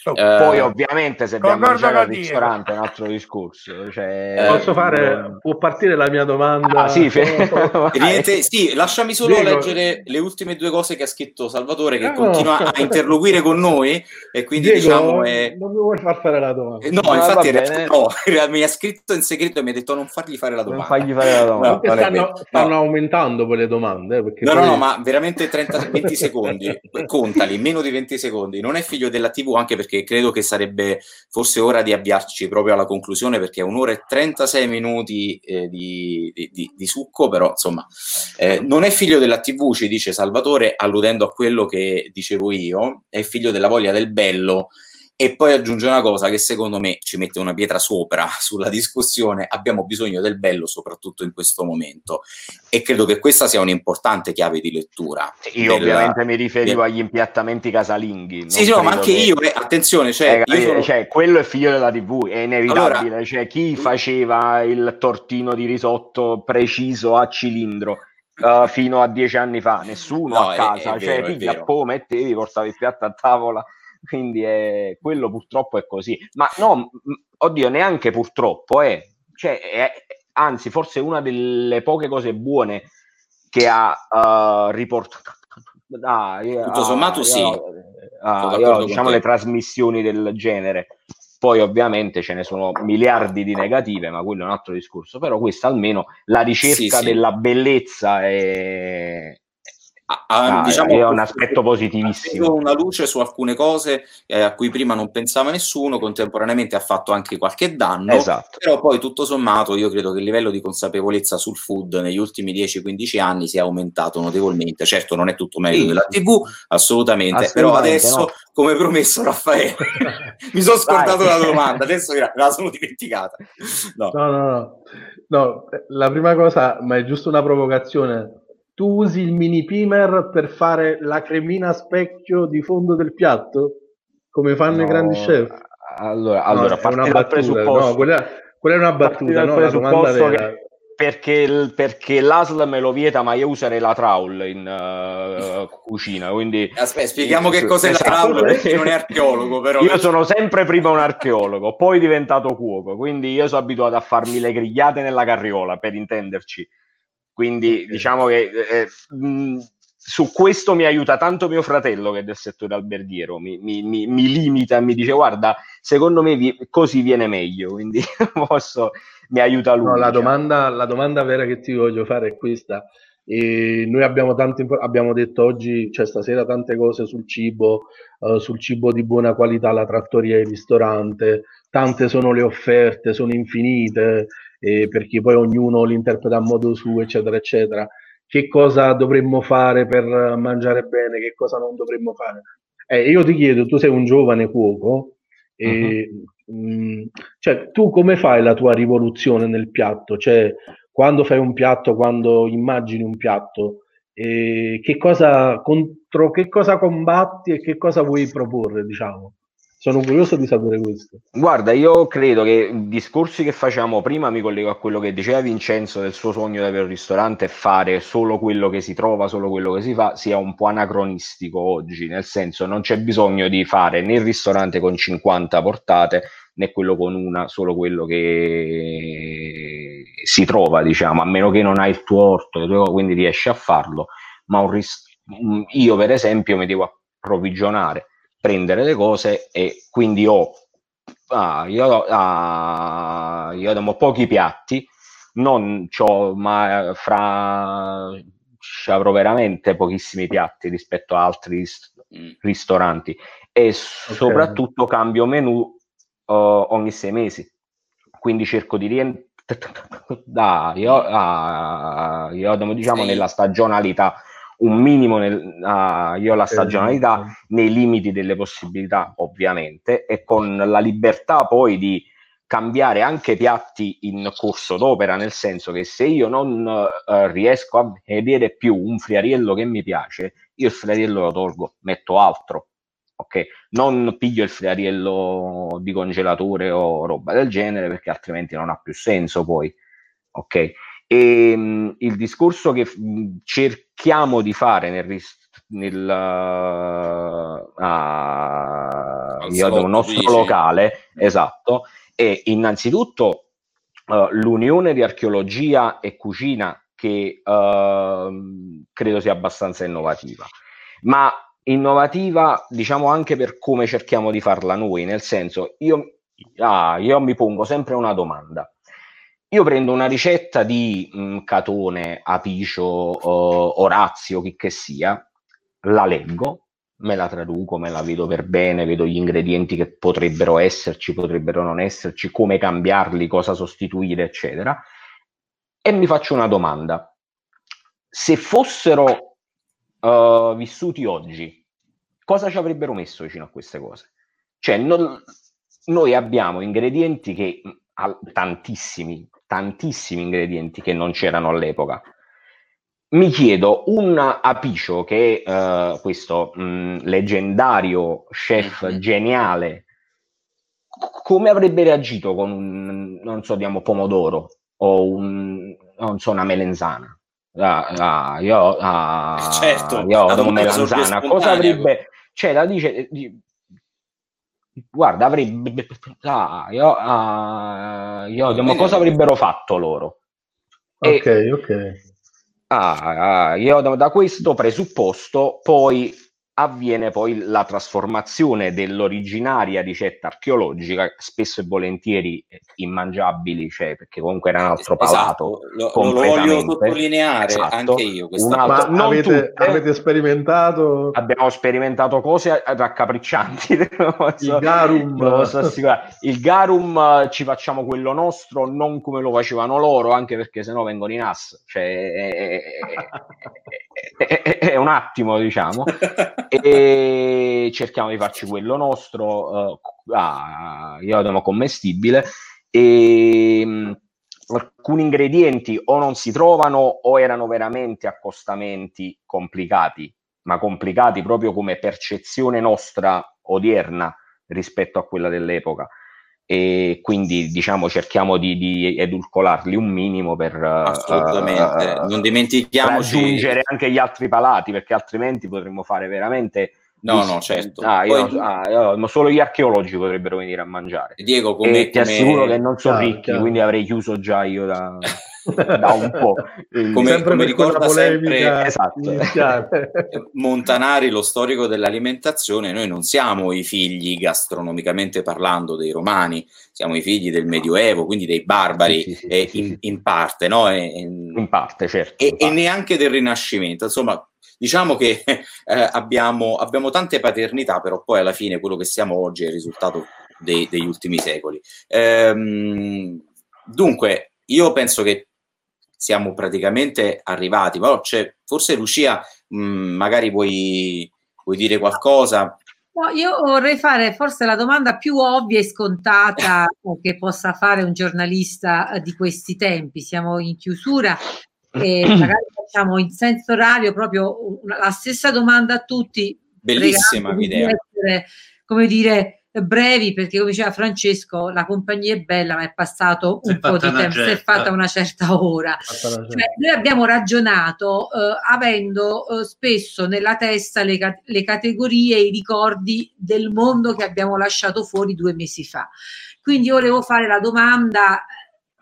So, eh, poi ovviamente se andiamo a mangiare al ristorante è un altro discorso. Cioè, eh, Posso fare, può partire la mia domanda? Ah, sì, sì, lasciami solo Diego. leggere le ultime due cose che ha scritto Salvatore che no, continua a interloquire con noi e quindi Diego, diciamo... È... Non mi vuoi far fare la domanda? No, no infatti no, mi ha scritto in segreto e mi ha detto non fargli fare la domanda. Non fargli fare la domanda. No, stanno, stanno aumentando poi le domande. Eh, no, poi... no, no, ma veramente 30, 20 secondi, contali, meno di 20 secondi. Non è figlio della TV anche perché perché credo che sarebbe forse ora di avviarci proprio alla conclusione perché è un'ora e 36 minuti eh, di, di, di, succo, però insomma eh, non è figlio della TV, ci dice Salvatore, alludendo a quello che dicevo io, è figlio della voglia del bello E poi aggiunge una cosa che secondo me ci mette una pietra sopra sulla discussione, abbiamo bisogno del bello soprattutto in questo momento e credo che questa sia un'importante chiave di lettura. Io della, ovviamente mi riferivo del... agli impiattamenti casalinghi. Sì, sì no, ma anche che... io, eh, attenzione, cioè, eh, sono... cioè, quello è figlio della TV, è inevitabile, allora, cioè, chi faceva il tortino di risotto preciso a cilindro? Uh, fino a dieci anni fa, nessuno no, a casa, è, è cioè piglia po', mettevi, portavi il piatto a tavola quindi è, quello purtroppo è così. Ma no, oddio, neanche purtroppo, è, eh. cioè, è, anzi, forse una delle poche cose buone che ha uh, riportato. Ah, Tutto sommato, io, sì. Ah, io, diciamo le trasmissioni del genere. Poi ovviamente ce ne sono miliardi di negative, ma quello è un altro discorso. Però questa almeno la ricerca sì, della bellezza è, ha, ah, diciamo, è un aspetto positivissimo. una luce su alcune cose eh, a cui prima non pensava nessuno, contemporaneamente ha fatto anche qualche danno, esatto. però poi tutto sommato io credo che il livello di consapevolezza sul food negli ultimi 10-15 anni sia aumentato notevolmente. Certo non è tutto merito sì. della TV, assolutamente, assolutamente però adesso, no. come promesso Raffaele, mi sono scordato Vai. la domanda, adesso me la sono dimenticata. No. No, no, no. no, la prima cosa, ma è giusto una provocazione tu usi il mini primer per fare la cremina a specchio di fondo del piatto? Come fanno no, i grandi chef? Allora, allora no, parti dal presupposto... No, quella, quella, è una battuta, no, la domanda vera. Perché, il, perché l'ASL me lo vieta, ma io userei la trawl in uh, cucina. Quindi... Aspetta, spieghiamo che cos'è esatto. la trawl, perché non è archeologo. Però. Io sono sempre prima un archeologo, poi diventato cuoco, quindi io sono abituato a farmi le grigliate nella carriola, per intenderci quindi okay. diciamo che eh, mh, su questo mi aiuta tanto mio fratello che è del settore alberghiero, mi, mi, mi, mi limita e mi dice guarda, secondo me vi- così viene meglio, quindi posso, mi aiuta lui. No, la, diciamo. domanda, la domanda vera che ti voglio fare è questa. E noi abbiamo, tante, abbiamo detto oggi, cioè stasera, tante cose sul cibo, uh, sul cibo di buona qualità, la trattoria e il ristorante, tante sono le offerte, sono infinite, eh, perché poi ognuno li interpreta a modo suo, eccetera, eccetera. Che cosa dovremmo fare per mangiare bene, che cosa non dovremmo fare? Eh, io ti chiedo, tu sei un giovane cuoco, e, uh-huh. mh, cioè, tu come fai la tua rivoluzione nel piatto? Cioè, quando fai un piatto, quando immagini un piatto, eh, che cosa, contro che cosa combatti e che cosa vuoi proporre, diciamo? Sono curioso di sapere questo. Guarda, io credo che i discorsi che facciamo prima mi collego a quello che diceva Vincenzo del suo sogno di avere un ristorante e fare solo quello che si trova, solo quello che si fa, sia un po' anacronistico oggi, nel senso non c'è bisogno di fare né il ristorante con 50 portate né quello con una, solo quello che si trova, diciamo, a meno che non hai il tuo orto, quindi riesci a farlo, ma un ris- io per esempio mi devo approvvigionare prendere le cose e quindi ho, ah, io, ah, io ho pochi piatti, non ho, ma fra avrò veramente pochissimi piatti rispetto a altri mm. ristoranti e okay. soprattutto cambio menù uh, ogni sei mesi quindi cerco di rientrare da, io, ah, io diciamo nella stagionalità un minimo nel, uh, io la stagionalità nei limiti delle possibilità ovviamente e con la libertà poi di cambiare anche piatti in corso d'opera nel senso che se io non uh, riesco a vedere più un friariello che mi piace io il friariello lo tolgo metto altro ok? Non piglio il friariello di congelatore o roba del genere perché altrimenti non ha più senso poi ok e mh, il discorso che mh, cerchiamo di fare nel, nel uh, uh, nostro dici. locale, esatto, è innanzitutto uh, l'unione di archeologia e cucina che uh, credo sia abbastanza innovativa, ma innovativa diciamo anche per come cerchiamo di farla noi, nel senso io, ah, io mi pongo sempre una domanda io prendo una ricetta di mh, mm, Catone, Apicio, uh, Orazio, chi che sia, la leggo, me la traduco, me la vedo per bene, vedo gli ingredienti che potrebbero esserci, potrebbero non esserci, come cambiarli, cosa sostituire, eccetera, e mi faccio una domanda. Se fossero uh, vissuti oggi, cosa ci avrebbero messo vicino a queste cose? Cioè, non, noi abbiamo ingredienti che, tantissimi, tantissimi ingredienti che non c'erano all'epoca. Mi chiedo, un Apicio che uh, questo mh, leggendario chef mm-hmm. geniale, come avrebbe reagito con un, non so, diamo pomodoro o un, non so, una melenzana? Ah, ah, io, ah, certo, io ho melanzana, cosa avrebbe, cioè la dice, guarda, avrebbe, ah, io, ah, io, ma cosa avrebbero fatto loro? Ok, e, ok. Ah, io da, da questo presupposto poi avviene poi la trasformazione dell'originaria ricetta archeologica, spesso e volentieri immangiabili, cioè, perché comunque era un altro palato. Esatto. Lo, lo, voglio sottolineare esatto. anche io. Altro, Ma avete, tutte, avete, sperimentato? Abbiamo sperimentato cose raccapriccianti. il garum. il garum eh, ci facciamo quello nostro, non come lo facevano loro, anche perché sennò vengono in ass. Cioè, è, è, è, è un attimo, diciamo. e cerchiamo di farci quello nostro, uh, ah, iodomo commestibile e mh, alcuni ingredienti o non si trovano o erano veramente accostamenti complicati, ma complicati proprio come percezione nostra odierna rispetto a quella dell'epoca e quindi diciamo cerchiamo di, di edulcolarli un minimo per assolutamente uh, non dimentichiamoci raggiungere anche gli altri palati perché altrimenti potremmo fare veramente No, no, certo. Ah, io, Poi... ah, io, solo gli archeologi potrebbero venire a mangiare. Diego, come, e ti come... assicuro che non sono ricchi, chiaro. quindi avrei chiuso già io da, da un po'. come, come ricorda sempre esatto. Montanari, lo storico dell'alimentazione, noi non siamo i figli gastronomicamente parlando dei romani, siamo i figli del Medioevo, quindi dei barbari, sì, sì, eh, in, in, parte, no? E, in parte, certo. E, in parte. e neanche del Rinascimento, insomma diciamo che eh, abbiamo, abbiamo, tante paternità, però poi alla fine quello che siamo oggi è il risultato dei, degli ultimi secoli. Ehm, dunque, io penso che siamo praticamente arrivati, però c'è, forse Lucia, mh, magari vuoi, vuoi dire qualcosa? No, io vorrei fare forse la domanda più ovvia e scontata che possa fare un giornalista di questi tempi. Siamo in chiusura e magari facciamo in senso orario proprio la stessa domanda a tutti. Bellissima idea. Essere, come dire, brevi perché come diceva Francesco la compagnia è bella ma è passato un po' di tempo, si è fatta una certa ora. Cioè, noi abbiamo ragionato eh, avendo eh, spesso nella testa le, le categorie e i ricordi del mondo che abbiamo lasciato fuori due mesi fa. Quindi volevo fare la domanda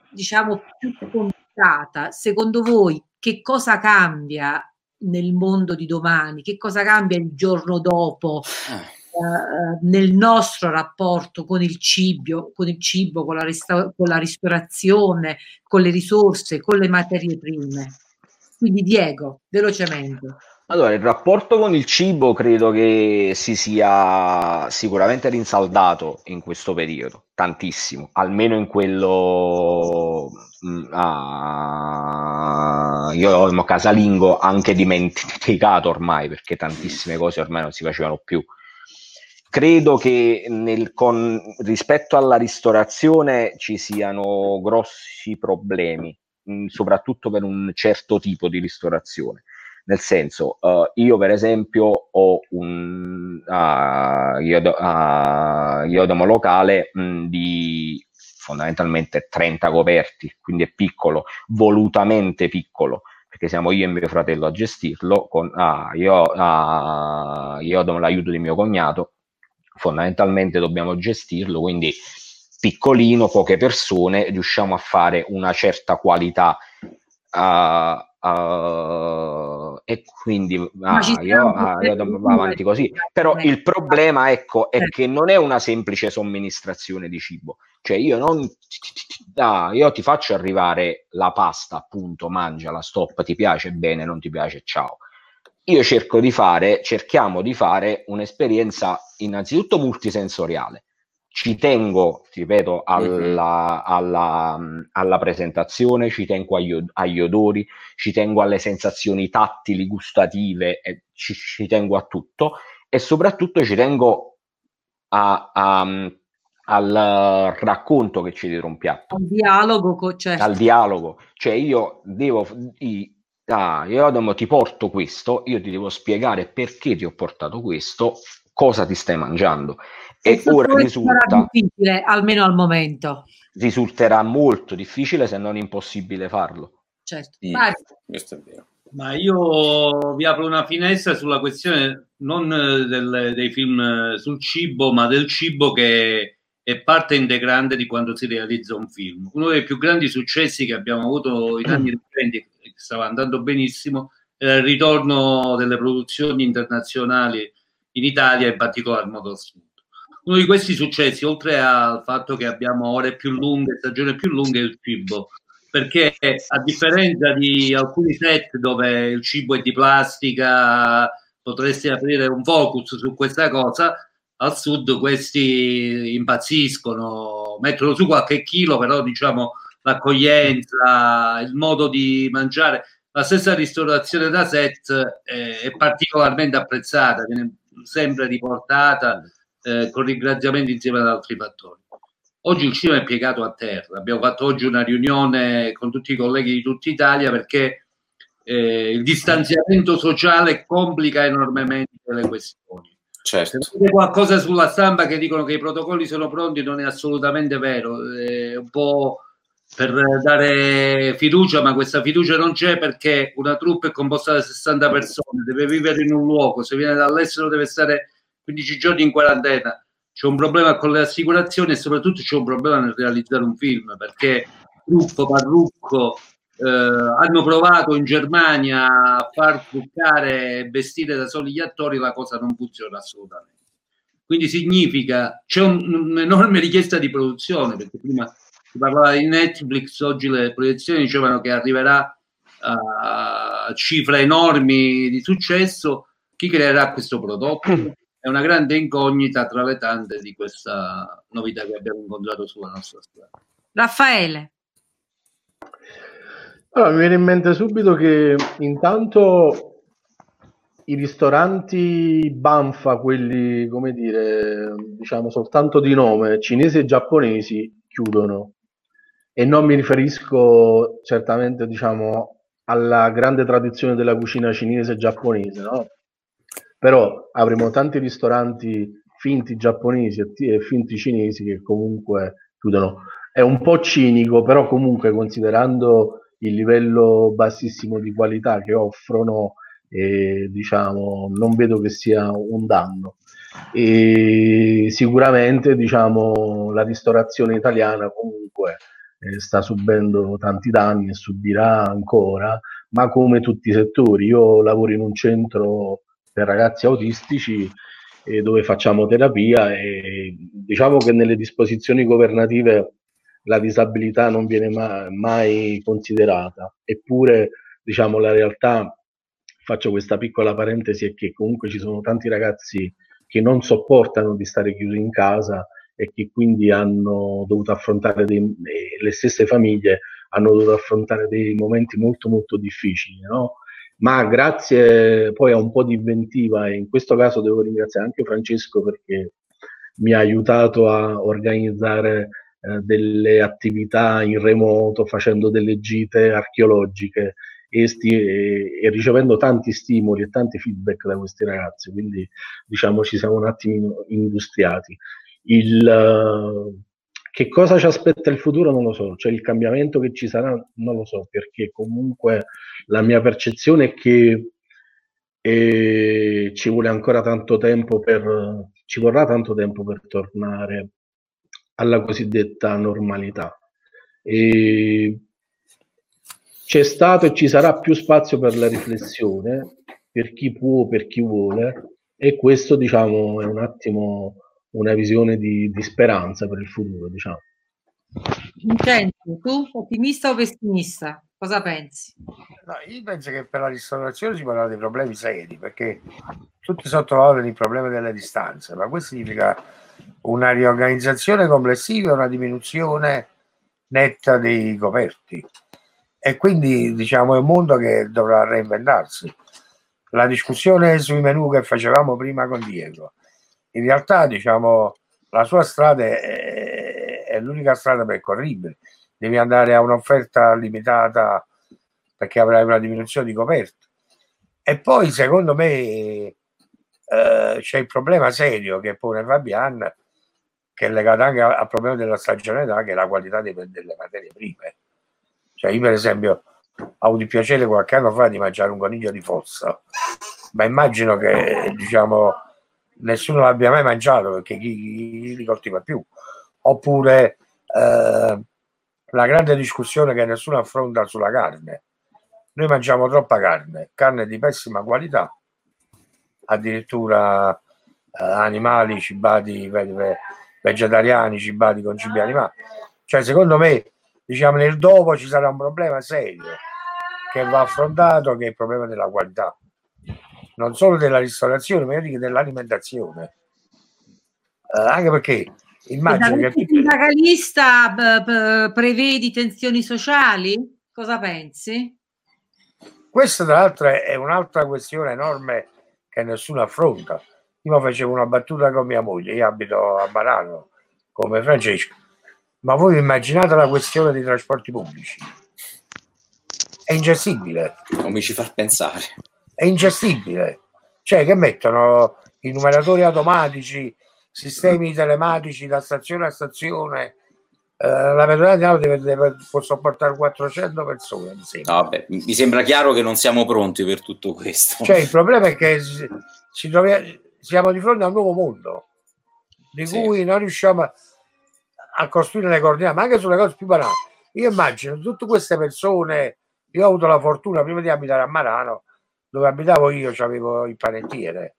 diciamo più complicata. Secondo voi che cosa cambia nel mondo di domani? Che cosa cambia il giorno dopo? Eh nel nostro rapporto con il cibo, con il cibo, con la, resta- con la ristorazione, con le risorse, con le materie prime. Quindi Diego, velocemente. Allora, il rapporto con il cibo credo che si sia sicuramente rinsaldato in questo periodo, tantissimo, almeno in quello ah, io casalingo anche dimenticato ormai perché tantissime cose ormai non si facevano più credo che nel, con, rispetto alla ristorazione ci siano grossi problemi, mh, mm, soprattutto per un certo tipo di ristorazione. Nel senso, uh, io per esempio ho un uh, iodo, uh, iodomo locale mh, mm, di fondamentalmente 30 coperti, quindi è piccolo, volutamente piccolo, perché siamo io e mio fratello a gestirlo, con, ah, io, ah, io do l'aiuto di mio cognato fondamentalmente dobbiamo gestirlo, quindi piccolino, poche persone, riusciamo a fare una certa qualità uh, uh, e quindi ah, io, ah, io vado avanti così. Però il problema ecco, è che non è una semplice somministrazione di cibo, cioè io non ah, io ti faccio arrivare la pasta, appunto, mangiala, stop, ti piace bene, non ti piace, ciao io cerco di fare, cerchiamo di fare un'esperienza innanzitutto multisensoriale. Ci tengo, ripeto, alla, alla, alla presentazione, ci tengo agli, agli, odori, ci tengo alle sensazioni tattili, gustative, ci, ci tengo a tutto e soprattutto ci tengo a, a, al racconto che ci dietro un piatto. Al dialogo, certo. Al dialogo. Cioè io devo... Ah, io ti porto questo, io ti devo spiegare perché ti ho portato questo, cosa ti stai mangiando. E, e ora risulta... difficile, almeno al momento. Risulterà molto difficile se non impossibile farlo. Certo. Sì, questo è vero. Ma io vi apro una finestra sulla questione non del, dei film sul cibo, ma del cibo che è parte integrante di quando si realizza un film. Uno dei più grandi successi che abbiamo avuto in anni recenti, stava andando benissimo, era il ritorno delle produzioni internazionali in Italia, in particolar modo al sud. Uno di questi successi, oltre al fatto che abbiamo ore più lunghe, stagioni più lunghe, è il cibo perché a differenza di alcuni set dove il cibo è di plastica, potresti aprire un focus su questa cosa, al sud questi impazziscono, mettono su qualche chilo, però diciamo l'accoglienza, il modo di mangiare, la stessa ristorazione da set è, è particolarmente apprezzata, viene sempre riportata eh, con ringraziamenti insieme ad altri fattori. Oggi il cinema è piegato a terra. Abbiamo fatto oggi una riunione con tutti i colleghi di tutta Italia perché eh, il distanziamento sociale complica enormemente le questioni. Certo. Se qualcosa sulla stampa che dicono che i protocolli sono pronti, non è assolutamente vero. È un po' per dare fiducia, ma questa fiducia non c'è perché una truppa è composta da 60 persone, deve vivere in un luogo, se viene dall'estero deve stare 15 giorni in quarantena c'è un problema con le assicurazioni e soprattutto c'è un problema nel realizzare un film perché Ruffo, Parrucco eh, hanno provato in Germania a far truccare e vestire da soli gli attori, la cosa non funziona assolutamente. Quindi significa c'è un, un'enorme richiesta di produzione perché prima si parlava di Netflix, oggi le proiezioni dicevano che arriverà a cifre enormi di successo. Chi creerà questo prodotto? è una grande incognita tra le tante di questa novità che abbiamo incontrato sulla nostra strada. Raffaele. Allora, mi viene in mente subito che intanto i ristoranti Banfa, quelli come dire, diciamo soltanto di nome, cinesi e giapponesi, chiudono. E non mi riferisco certamente, diciamo, alla grande tradizione della cucina cinese e giapponese, no? però avremo tanti ristoranti finti giapponesi e finti cinesi che comunque chiudono. È un po' cinico, però comunque considerando il livello bassissimo di qualità che offrono, eh, diciamo, non vedo che sia un danno. E sicuramente diciamo, la ristorazione italiana comunque eh, sta subendo tanti danni e subirà ancora, ma come tutti i settori. Io lavoro in un centro per ragazzi autistici eh, dove facciamo terapia e diciamo che nelle disposizioni governative la disabilità non viene ma- mai considerata, eppure diciamo la realtà, faccio questa piccola parentesi, è che comunque ci sono tanti ragazzi che non sopportano di stare chiusi in casa e che quindi hanno dovuto affrontare dei, le stesse famiglie hanno dovuto affrontare dei momenti molto molto difficili, no? ma grazie poi a un po' di inventiva e in questo caso devo ringraziare anche Francesco perché mi ha aiutato a organizzare eh, delle attività in remoto facendo delle gite archeologiche e, sti- e, e, ricevendo tanti stimoli e tanti feedback da questi ragazzi quindi diciamo ci siamo un attimo industriati il, uh, che cosa ci aspetta il futuro non lo so, cioè il cambiamento che ci sarà non lo so, perché comunque la mia percezione è che eh, ci vuole ancora tanto tempo per, ci vorrà tanto tempo per tornare alla cosiddetta normalità. E c'è stato e ci sarà più spazio per la riflessione, per chi può, per chi vuole, e questo diciamo è un attimo una visione di, di speranza per il futuro, diciamo. Vincenzo, tu ottimista o pessimista? Cosa pensi? No, io penso che per la ristorazione si parla dei problemi seri, perché tutti sottovalutano il problema delle distanze, ma questo significa una riorganizzazione complessiva e una diminuzione netta dei coperti. E quindi diciamo è un mondo che dovrà reinventarsi. La discussione sui menù che facevamo prima con Diego, in realtà diciamo la sua strada è, è l'unica strada percorribile. Devi andare a un'offerta limitata perché avrai una diminuzione di coperta. E poi secondo me eh, c'è il problema serio che pone Fabian, che è legato anche al problema della stagionalità, che è la qualità dei, delle materie prime. Cioè io per esempio ho avuto il piacere qualche anno fa di mangiare un coniglio di fossa, ma immagino che diciamo nessuno l'abbia mai mangiato perché chi, li coltiva più. Oppure eh, la grande discussione che nessuno affronta sulla carne. Noi mangiamo troppa carne, carne di pessima qualità, addirittura eh, animali cibati, vegetariani cibati con cibi animali. Cioè, secondo me, diciamo, nel dopo ci sarà un problema serio che va affrontato, che è il problema della qualità non solo della ristorazione, ma anche dell'alimentazione. Eh, anche perché immagino che... Il sindacalista prevedi tensioni sociali? Cosa pensi? Questa tra l'altro è un'altra questione enorme che nessuno affronta. Io facevo una battuta con mia moglie, io abito a Barano come Francesco, ma voi immaginate la questione dei trasporti pubblici? È ingestibile. Non mi ci fa pensare è ingestibile. Cioè che mettono i numeratori automatici, sistemi telematici da stazione a stazione. Eh, la metropolitana deve, deve, può sopportare 400 persone. Mi sembra. Vabbè, mi sembra chiaro che non siamo pronti per tutto questo. Cioè, il problema è che si, si trovi, siamo di fronte a un nuovo mondo di sì. cui non riusciamo a, a costruire le coordinate, ma anche sulle cose più banali. Io immagino tutte queste persone. Io ho avuto la fortuna prima di abitare a Marano dove abitavo io avevo il panettiere,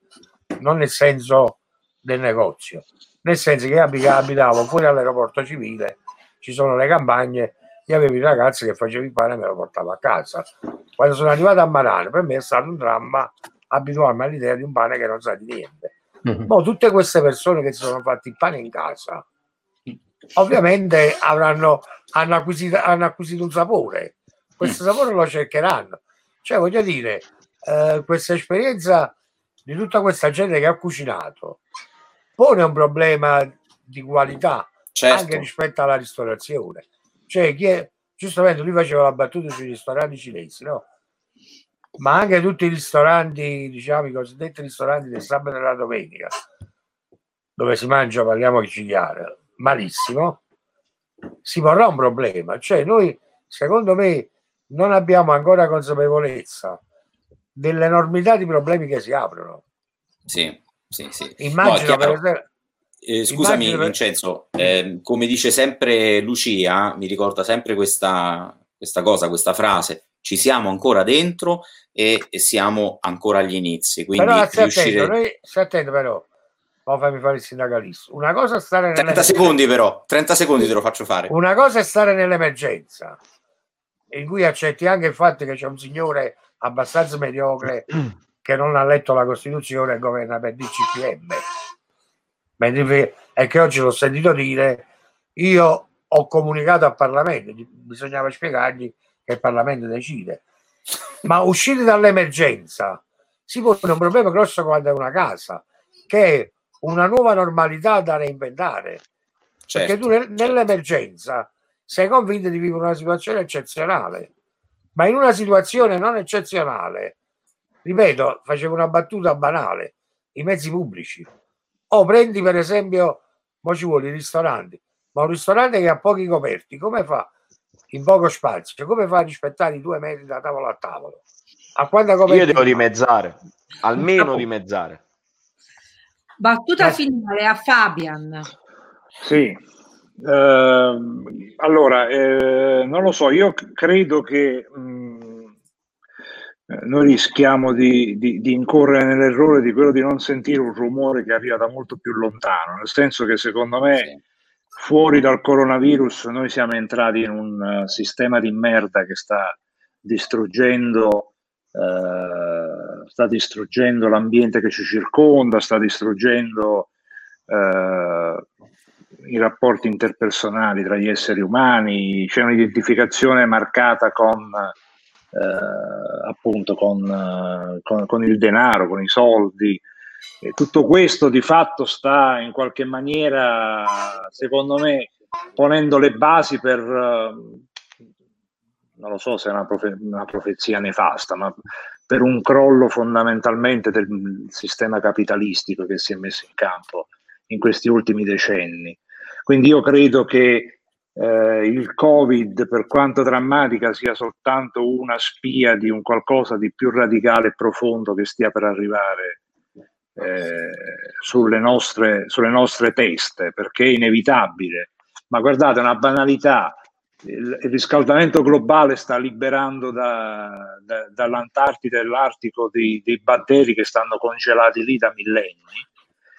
non nel senso del negozio, nel senso che abitavo fuori all'aeroporto civile, ci sono le campagne, io avevo i ragazzi che facevo il pane e me lo portavo a casa. Quando sono arrivato a Marano, per me è stato un dramma abituarmi all'idea di un pane che non sa di niente. Mm-hmm. Poi tutte queste persone che si sono fatti il pane in casa, ovviamente avranno, hanno, acquisito, hanno acquisito un sapore. Questo sapore lo cercheranno. Cioè, voglio dire, eh, questa esperienza di tutta questa gente che ha cucinato pone un problema di qualità certo. anche rispetto alla ristorazione. Cioè, chi è, giustamente lui faceva la battuta sui ristoranti cinesi, no? Ma anche tutti i ristoranti, diciamo, i cosiddetti ristoranti del sabato e della domenica, dove si mangia, parliamo di cigliare, malissimo, si porrà un problema. Cioè, noi, secondo me, non abbiamo ancora consapevolezza dell'enormità di problemi che si aprono. Sì, sì, sì. Immagino no, per eh, scusami Immagino Vincenzo, eh, come dice sempre Lucia, mi ricorda sempre questa, questa cosa, questa frase, ci siamo ancora dentro e, e siamo ancora agli inizi. Quindi però stai riuscire... attento, noi, stai attento però, poi fammi fare il sindacalista. Una cosa è stare 30 secondi però, 30 secondi te lo faccio fare. Una cosa è stare nell'emergenza, in cui accetti anche il fatto che c'è un signore abbastanza mediocre che non ha letto la Costituzione e governa per DCPM. Mentre è che oggi l'ho sentito dire, io ho comunicato al Parlamento, bisognava spiegargli che il Parlamento decide. Ma uscire dall'emergenza si pone un problema grosso quando è una casa, che è una nuova normalità da reinventare. Certo. Perché tu nell'emergenza sei convinto di vivere una situazione eccezionale ma in una situazione non eccezionale, ripeto, facevo una battuta banale, i mezzi pubblici. O prendi per esempio, mo ci vuole i ristoranti, ma un ristorante che ha pochi coperti, come fa in poco spazio? Come fa a rispettare i due metri da tavolo a tavolo? A quanta coperta? Io devo dimezzare, almeno dimezzare. Battuta finale a Fabian. Sì, eh, allora, eh, non lo so, io credo che mh, mm, eh, noi rischiamo di, di, di, incorrere nell'errore di quello di non sentire un rumore che arriva da molto più lontano, nel senso che secondo me fuori dal coronavirus noi siamo entrati in un uh, sistema di merda che sta distruggendo, uh, sta distruggendo l'ambiente che ci circonda, sta distruggendo uh, i rapporti interpersonali tra gli esseri umani, c'è un'identificazione marcata con, eh, appunto con, con, con, il denaro, con i soldi, E tutto questo di fatto sta in qualche maniera, secondo me, ponendo le basi per, non lo so se è una, profe- una profezia nefasta, ma per un crollo fondamentalmente del sistema capitalistico che si è messo in campo in questi ultimi decenni. Quindi io credo che eh, il Covid, per quanto drammatica, sia soltanto una spia di un qualcosa di più radicale e profondo che stia per arrivare eh, sulle, nostre, sulle nostre teste, perché è inevitabile. Ma guardate, una banalità, il, riscaldamento globale sta liberando da, da, dall'Antartide e dall'Artico dei, dei batteri che stanno congelati lì da millenni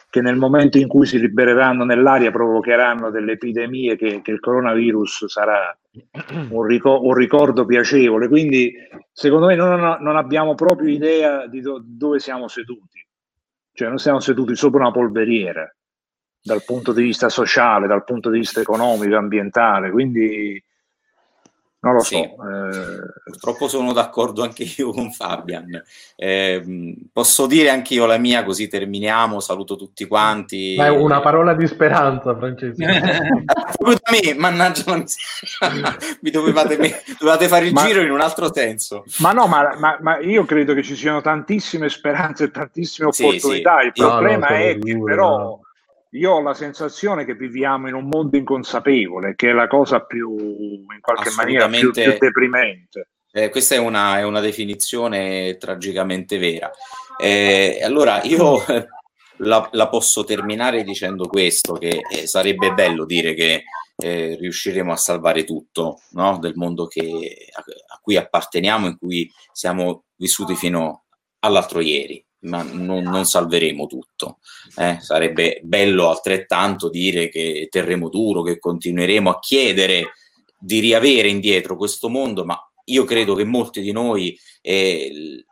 che nel momento in cui si libereranno nell'aria provocheranno delle epidemie che, che il coronavirus sarà un, ricor- un, ricordo piacevole. Quindi, secondo me, non, non abbiamo proprio idea di do- dove siamo seduti. Cioè, non siamo seduti sopra una polveriera dal punto di vista sociale, dal punto di vista economico, ambientale. Quindi non lo sì, so. Eh... Purtroppo sono d'accordo anche io con Fabian. Eh, posso dire anche io la mia, così terminiamo. Saluto tutti quanti. Ma è una parola di speranza, Francesco. Proprio da me, mannaggia la miseria. Mi dovevate, dovevate fare il ma, giro in un altro senso. Ma no, ma, ma, ma, io credo che ci siano tantissime speranze e tantissime opportunità. Sì, sì. Il problema no, no, è che però io ho la sensazione che viviamo in un mondo inconsapevole, che è la cosa più, in qualche maniera, più, più deprimente. Eh, questa è una, è una, definizione tragicamente vera. Eh, allora, io la, la, posso terminare dicendo questo, che eh, sarebbe bello dire che eh, riusciremo a salvare tutto no? del mondo che, a, a cui apparteniamo, in cui siamo vissuti fino all'altro ieri ma non, non salveremo tutto. Eh? Sarebbe bello altrettanto dire che terremo duro, che continueremo a chiedere di riavere indietro questo mondo, ma io credo che molti di noi eh,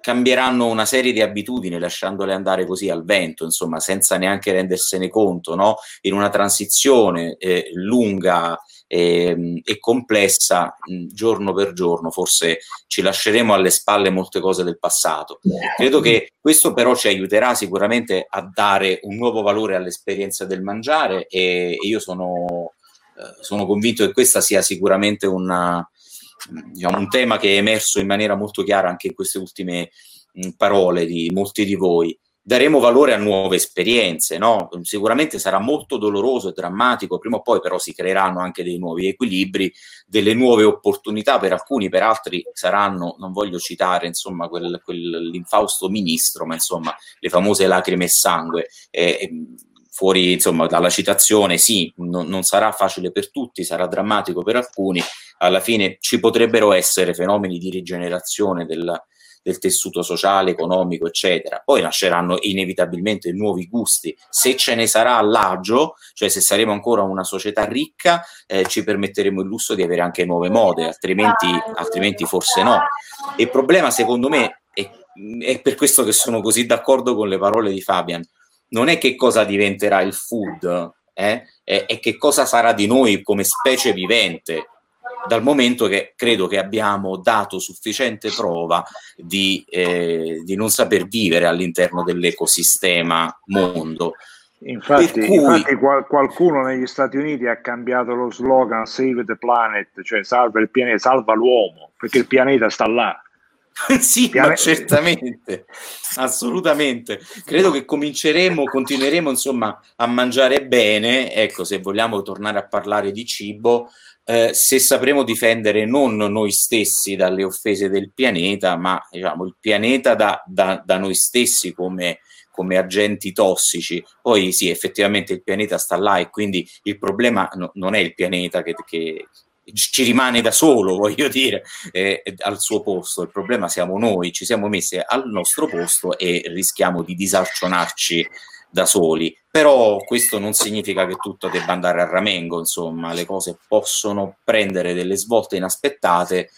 cambieranno una serie di abitudini lasciandole andare così al vento, insomma, senza neanche rendersene conto, no? in una transizione eh, lunga e, e complessa mh, giorno per giorno, forse ci lasceremo alle spalle molte cose del passato. Credo che questo però ci aiuterà sicuramente a dare un nuovo valore all'esperienza del mangiare e, e io sono, eh, sono convinto che questa sia sicuramente una, diciamo, un tema che è emerso in maniera molto chiara anche in queste ultime parole di molti di voi daremo valore a nuove esperienze, no? Sicuramente sarà molto doloroso e drammatico, prima o poi però si creeranno anche dei nuovi equilibri, delle nuove opportunità per alcuni, per altri saranno, non voglio citare insomma quel, quell'infausto ministro, ma insomma le famose lacrime e sangue. Eh, fuori insomma dalla citazione, sì, non, non sarà facile per tutti, sarà drammatico per alcuni, alla fine ci potrebbero essere fenomeni di rigenerazione della, del tessuto sociale, economico, eccetera. Poi nasceranno inevitabilmente nuovi gusti. Se ce ne sarà all'agio, cioè se saremo ancora una società ricca, eh, ci permetteremo il lusso di avere anche nuove mode, altrimenti, altrimenti forse no. Il problema, secondo me, è, è per questo che sono così d'accordo con le parole di Fabian. Non è che cosa diventerà il food, eh? è, è che cosa sarà di noi come specie vivente dal momento che credo che abbiamo dato sufficiente prova di, eh, di non saper vivere all'interno dell'ecosistema mondo. Infatti, cui... infatti qual- qualcuno negli Stati Uniti ha cambiato lo slogan Save the Planet, cioè salva il pianeta, salva l'uomo, perché il pianeta sta là. sì, Piane... ma certamente, assolutamente. Credo che cominceremo, continueremo insomma a mangiare bene, ecco, se vogliamo tornare a parlare di cibo, eh, se sapremo difendere non noi stessi dalle offese del pianeta, ma diciamo, il pianeta da, da, da noi stessi come, come, agenti tossici. Poi sì, effettivamente il pianeta sta là e quindi il problema no, non è il pianeta che, che ci rimane da solo, voglio dire, eh, al suo posto. Il problema siamo noi, ci siamo messi al nostro posto e rischiamo di disarcionarci da soli. Però questo non significa che tutto debba andare a ramengo, insomma, le cose possono prendere delle svolte inaspettate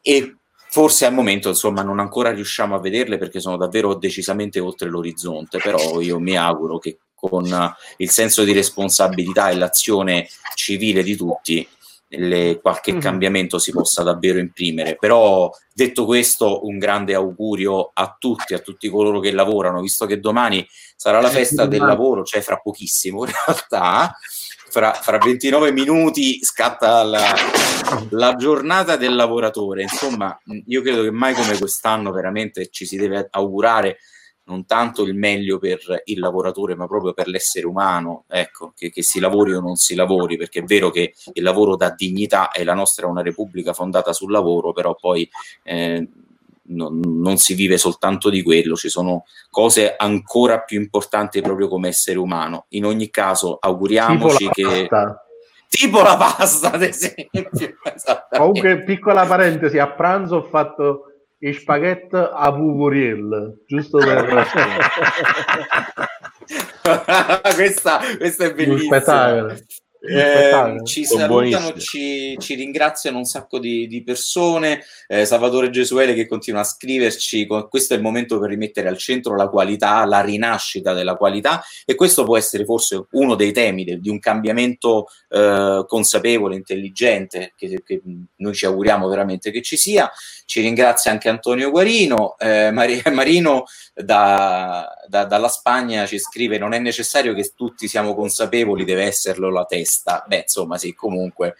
e forse al momento, insomma, non ancora riusciamo a vederle perché sono davvero decisamente oltre l'orizzonte, però io mi auguro che con il senso di responsabilità e l'azione civile di tutti le, qualche mm-hmm. cambiamento si possa davvero imprimere. Però detto questo, un grande augurio a tutti, a tutti coloro che lavorano, visto che domani sarà la festa del lavoro, cioè fra pochissimo in realtà. Fra, fra 29 minuti scatta la, la, giornata del lavoratore. Insomma, io credo che mai come quest'anno veramente ci si deve augurare non tanto il meglio per il lavoratore, ma proprio per l'essere umano, ecco, che, che, si lavori o non si lavori, perché è vero che il lavoro dà dignità e la nostra è una repubblica fondata sul lavoro, però poi eh, non, non, si vive soltanto di quello, ci sono cose ancora più importanti proprio come essere umano. In ogni caso, auguriamoci tipo che... Pasta. Tipo la pasta, ad esempio. Comunque, piccola parentesi, a pranzo ho fatto i spaghetti a Vuvuriel, giusto per... questa, questa è bellissima. Eh, ci salutano, ci, ci, ringraziano un sacco di, di persone. Eh, Salvatore Gesuele che continua a scriverci. Questo è il momento per rimettere al centro la qualità, la rinascita della qualità, e questo può essere forse uno dei temi de, di un cambiamento eh, consapevole, intelligente, che, che, noi ci auguriamo veramente che ci sia. Ci ringrazia anche Antonio Guarino. Eh, Mar- Marino da, da, dalla Spagna ci scrive: Non è necessario che tutti siamo consapevoli, deve esserlo la testa testa. Beh, insomma, sì, comunque.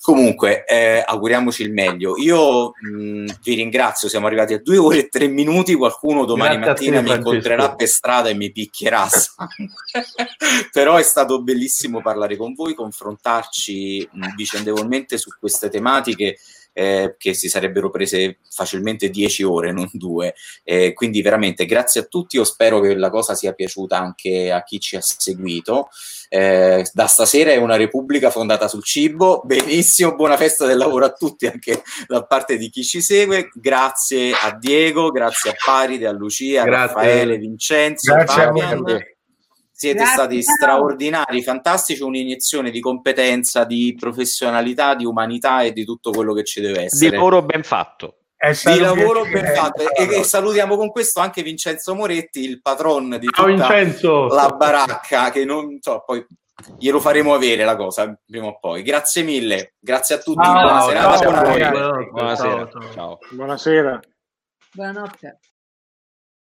Comunque, eh, auguriamoci il meglio. Io mh, vi ringrazio, siamo arrivati a due ore e tre minuti. Qualcuno domani Grazie mattina te, mi incontrerà per strada e mi picchierà. Però è stato bellissimo parlare con voi, confrontarci mh, vicendevolmente su queste tematiche eh, che si sarebbero prese facilmente 10 ore, non due. Eh, quindi veramente grazie a tutti, io spero che la cosa sia piaciuta anche a chi ci ha seguito. Eh, da stasera è una repubblica fondata sul cibo, benissimo, buona festa del lavoro a tutti anche da parte di chi ci segue. Grazie a Diego, grazie a Paride, a Lucia, a Raffaele, Vincenzo, grazie Fabian. a voi. Siete Grazie. stati straordinari, fantastici, un'iniezione di competenza, di professionalità, di umanità e di tutto quello che ci deve essere. Di lavoro ben fatto. Di lavoro ben fatto. E, e, salutiamo con questo anche Vincenzo Moretti, il patron di tutta la baracca, che non so, poi glielo faremo avere la cosa prima o poi. Grazie mille, grazie a tutti. Ciao, buona serata. Ciao, buonasera. Ciao. Buonasera. Buonanotte.